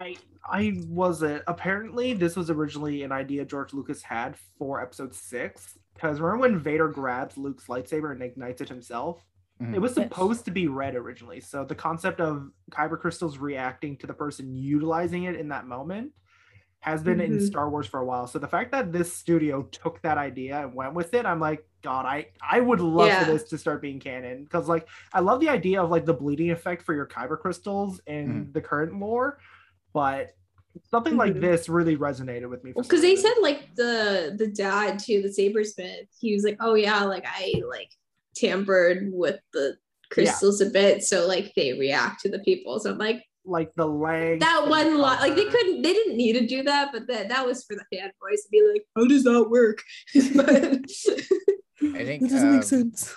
I I wasn't. Apparently, this was originally an idea George Lucas had for Episode Six. Because remember when Vader grabs Luke's lightsaber and ignites it himself? Mhm. It was supposed to be red originally. So the concept of kyber crystals reacting to the person utilizing it in that moment has been in Mhm. Star Wars for a while. So the fact that this studio took that idea and went with it, I'm like, God, I I would love Yeah. for this to start being canon because like I love the idea of like the bleeding effect for your kyber crystals in the current lore, but something like Mhm. this really resonated with me. because they said like the the dad to the sabersmith he was like oh yeah like i like tampered with the crystals a bit, so like they react to the people. So I'm like like the legs. that one lot, like they couldn't, they didn't need to do that, but that that was for the fanboys to be like, how does that work? but I think That doesn't um, make sense.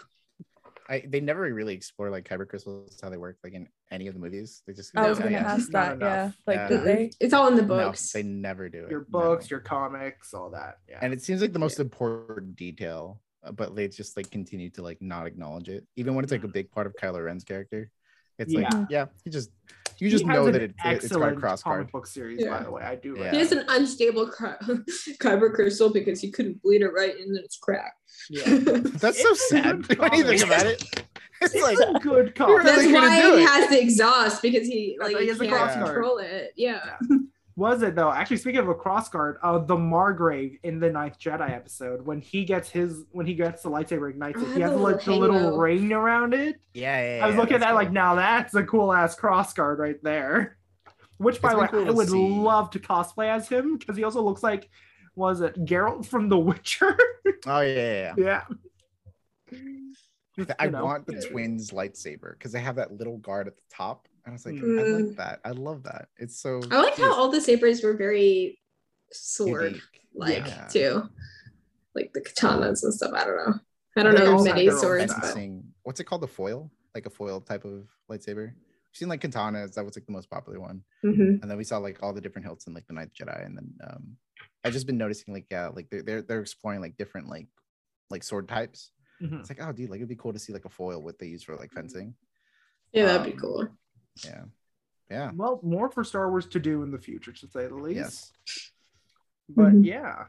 I, they never really explore like kyber crystals how they work like in any of the movies. They just I was gonna yeah. ask Not that. Yeah, like Yeah. they? it's all in the No, books. they never do it. your no. books, your comics, all that. Yeah. and it seems like the most important detail, uh, but they just like continue to like not acknowledge it, even when it's like a big part of Kylo Ren's character. It's like, Yeah. he just you just know that it, it's a excellent cross comic book series, Yeah. by the way. I do. Yeah. He has an unstable ky- kyber crystal because he couldn't bleed it right and then it's cracked. Yeah. That's so sad good when you think about it. It's It's like a good You're comic. That's really why he it. has the exhaust because he like he can't control it. Yeah. Was it though? Actually, speaking of a cross guard, uh, the Margrave in the Ninth Jedi episode, when he gets his, when he gets the lightsaber ignites, Oh, it, he has like the little little ring around it. yeah, yeah, I was yeah, looking at that's that like, now that's a cool ass cross guard right there. Which, by the way, cool I would see. love to cosplay as him because he also looks like, was it Geralt from The Witcher? Oh yeah, yeah, yeah. yeah. I You know. want the twins lightsaber because they have that little guard at the top. And I was like, I Mm. like that. I love that. It's so I like how all the sabers were very sword like Yeah. too. Like the katanas and stuff. I don't know. I don't They know all many have their own swords, but what's it called? The foil, like a foil type of lightsaber. We've seen like katanas. That was like the most popular one. Mhm. and then we saw like all the different hilts in like the Ninth Jedi, and then um, I've just been noticing like yeah, like they're they're, they're exploring like different like like sword types. Mhm. It's like oh dude, like it'd be cool to see like a foil what they use for like fencing. yeah, that'd be Um, cool. Yeah, yeah, Well, more for Star Wars to do in the future, to say the least. yes. But Mhm. yeah.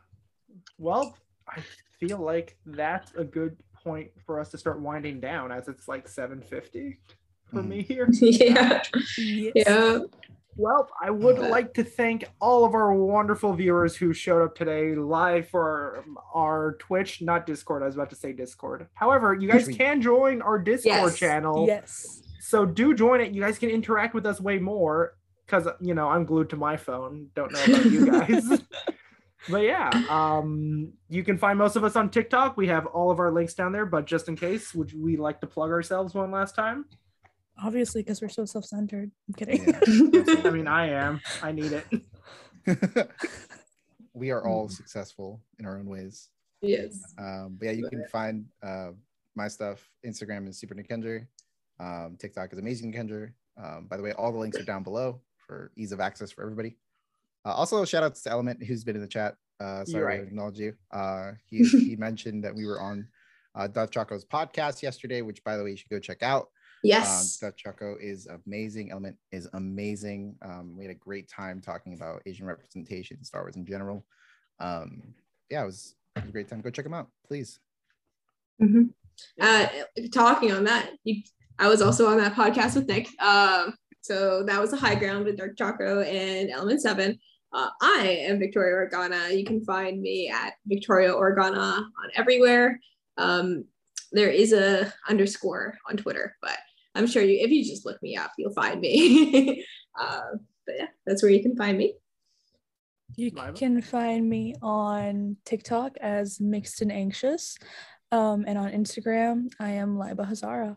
Well, I feel like that's a good point for us to start winding down as it's like 750 for Mhm. me here. yeah. Yes. Yeah. Well, I would like to thank all of our wonderful viewers who showed up today live for our Twitch, not Discord. I was about to say Discord. However, you guys can join our Discord Yes. channel. Yes. So do join it. You guys can interact with us way more because you know I'm glued to my phone. Don't know about you guys. but yeah, um, you can find most of us on TikTok. We have all of our links down there. But just in case, would we like to plug ourselves one last time? Obviously, because we're so self-centered. I'm kidding. Yeah, I mean, I am. I need it. we are all successful in our own ways. Yes. Um, but yeah, you can find uh, my stuff. Instagram is Super Nikendra. Um, TikTok is Amazing Kendra. Um, by the way, all the links are down below for ease of access for everybody. Uh, also, shout outs to Element, who's been in the chat. Uh, sorry right. to acknowledge you. Uh, he, he mentioned that we were on uh, Darth Choco's podcast yesterday, which, by the way, you should go check out. Yes. Um, Darth Choco is amazing. Element is amazing. Um, we had a great time talking about Asian representation Star Wars in general. Um, yeah, it was, it was a great time. Go check them out, please. Mhm. Uh, talking on that, you, I was also on that podcast with Nick. Um, so that was the high ground with Darth Choco and Element Seven. Uh, I am Victoria Organa. You can find me at Victoria Organa on everywhere. Um, there is a underscore on Twitter, but I'm sure you if you just look me up, you'll find me. uh, but yeah, that's where you can find me. You can find me on TikTok as Mixed and Anxious. Um, and on Instagram, I am Liaba Hazara.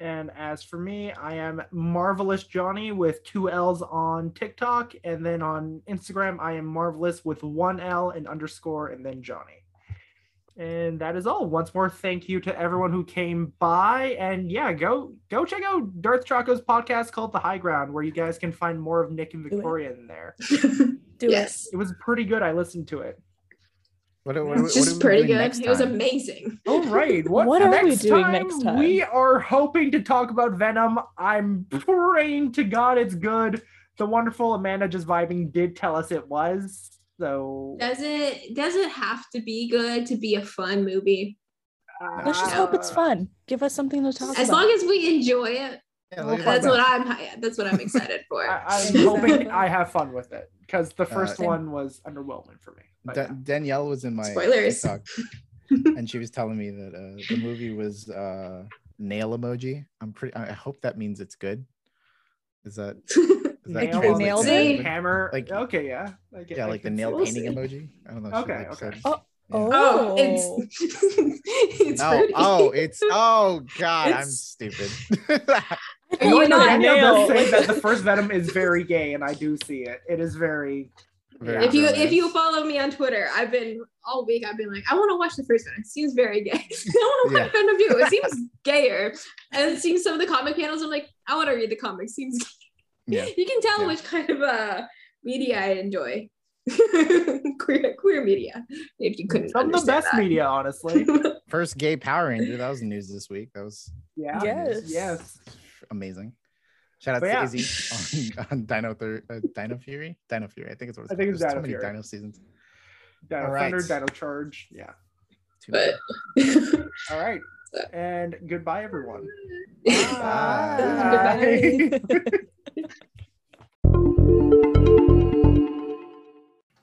And as for me, I am Marvelous Johnny with two L's on TikTok. And then on Instagram, I am Marvelous with one L and underscore and then Johnny. And that is all. Once more, thank you to everyone who came by. And yeah, go go check out Darth Choco's podcast called The High Ground, where you guys can find more of Nick and. Victoria in there. Do yes, It was pretty good. I listened to it. What, what, what, it's what are just pretty good. It was amazing. All right. What, What are we next doing time, next time? We are hoping to talk about Venom. I'm praying to God it's good. The wonderful Amanda just vibing did tell us it was. So Does it does it have to be good to be a fun movie? Let's just hope it's uh, fun. Give us something to talk As about. As long as we enjoy it, Yeah, look at that's what I'm. That's what I'm excited for. I, I'm hoping I have fun with it because the first Uh, one was underwhelming for me. Da- yeah. Danielle was in my Spoilers. TikTok, and she was telling me that uh, the movie was uh, nail emoji. I'm pretty. I I hope that means it's good. Is that is that Like you translate nailed it? hammer. Like- okay, yeah. I get- Yeah, I like the nail We'll painting see. emoji. I don't know. she, Okay, like, okay. said- Oh, Oh, Oh, it's it's pretty. oh, it's oh god, I'm stupid. I you thought you not were Daniel does say that the first Venom is very gay, and I do see it. It is very. Very if you gross. if you follow me on Twitter, I've been all week. I've been like, I want to watch the first one. It seems very gay. I want to watch Venom two. It seems gayer. And seeing some of the comic panels, I'm like, I want to read the comics. Seems. Yeah. You can tell Yeah. which kind of uh media I enjoy. queer queer media. If you couldn't. Some of the best that. media, honestly. First gay Power Ranger, that was news this week. That was Yeah. Yes. Yes. Amazing. Shout out But to yeah. Izzy on, on Dino Thir- uh, Dino Fury. Dino Fury, I think it's what it's I think called. it's There's Dino too many Fury. Dino seasons. Dino All right. Thunder, Dino Charge. Yeah. Too But. All right. And goodbye, everyone. Bye.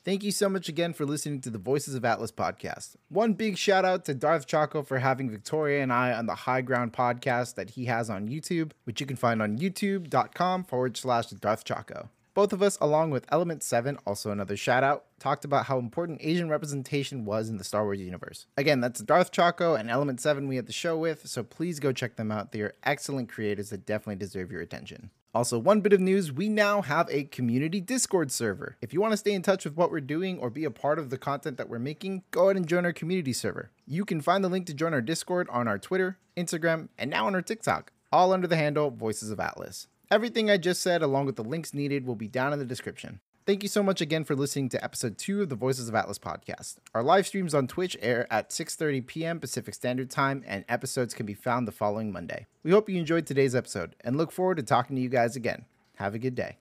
Thank you so much again for listening to the Voices of Atlas podcast. One big shout out to Darth Choco for having Victoria and I on the High Ground podcast that he has on YouTube, which you can find on youtube.com forward slash Darth Choco. Both of us, along with Element 7, also another shout out, talked about how important Asian representation was in the Star Wars universe. Again, that's Darth Choco and Element 7 we had the show with, so please go check them out. They are excellent creators that definitely deserve your attention. Also, one bit of news we now have a community Discord server. If you want to stay in touch with what we're doing or be a part of the content that we're making, go ahead and join our community server. You can find the link to join our Discord on our Twitter, Instagram, and now on our TikTok, all under the handle Voices of Atlas. Everything I just said, along with the links needed, will be down in the description. Thank you so much again for listening to episode 2 of the Voices of Atlas podcast. Our live streams on Twitch air at 6:30 p.m. Pacific Standard Time and episodes can be found the following Monday. We hope you enjoyed today's episode and look forward to talking to you guys again. Have a good day.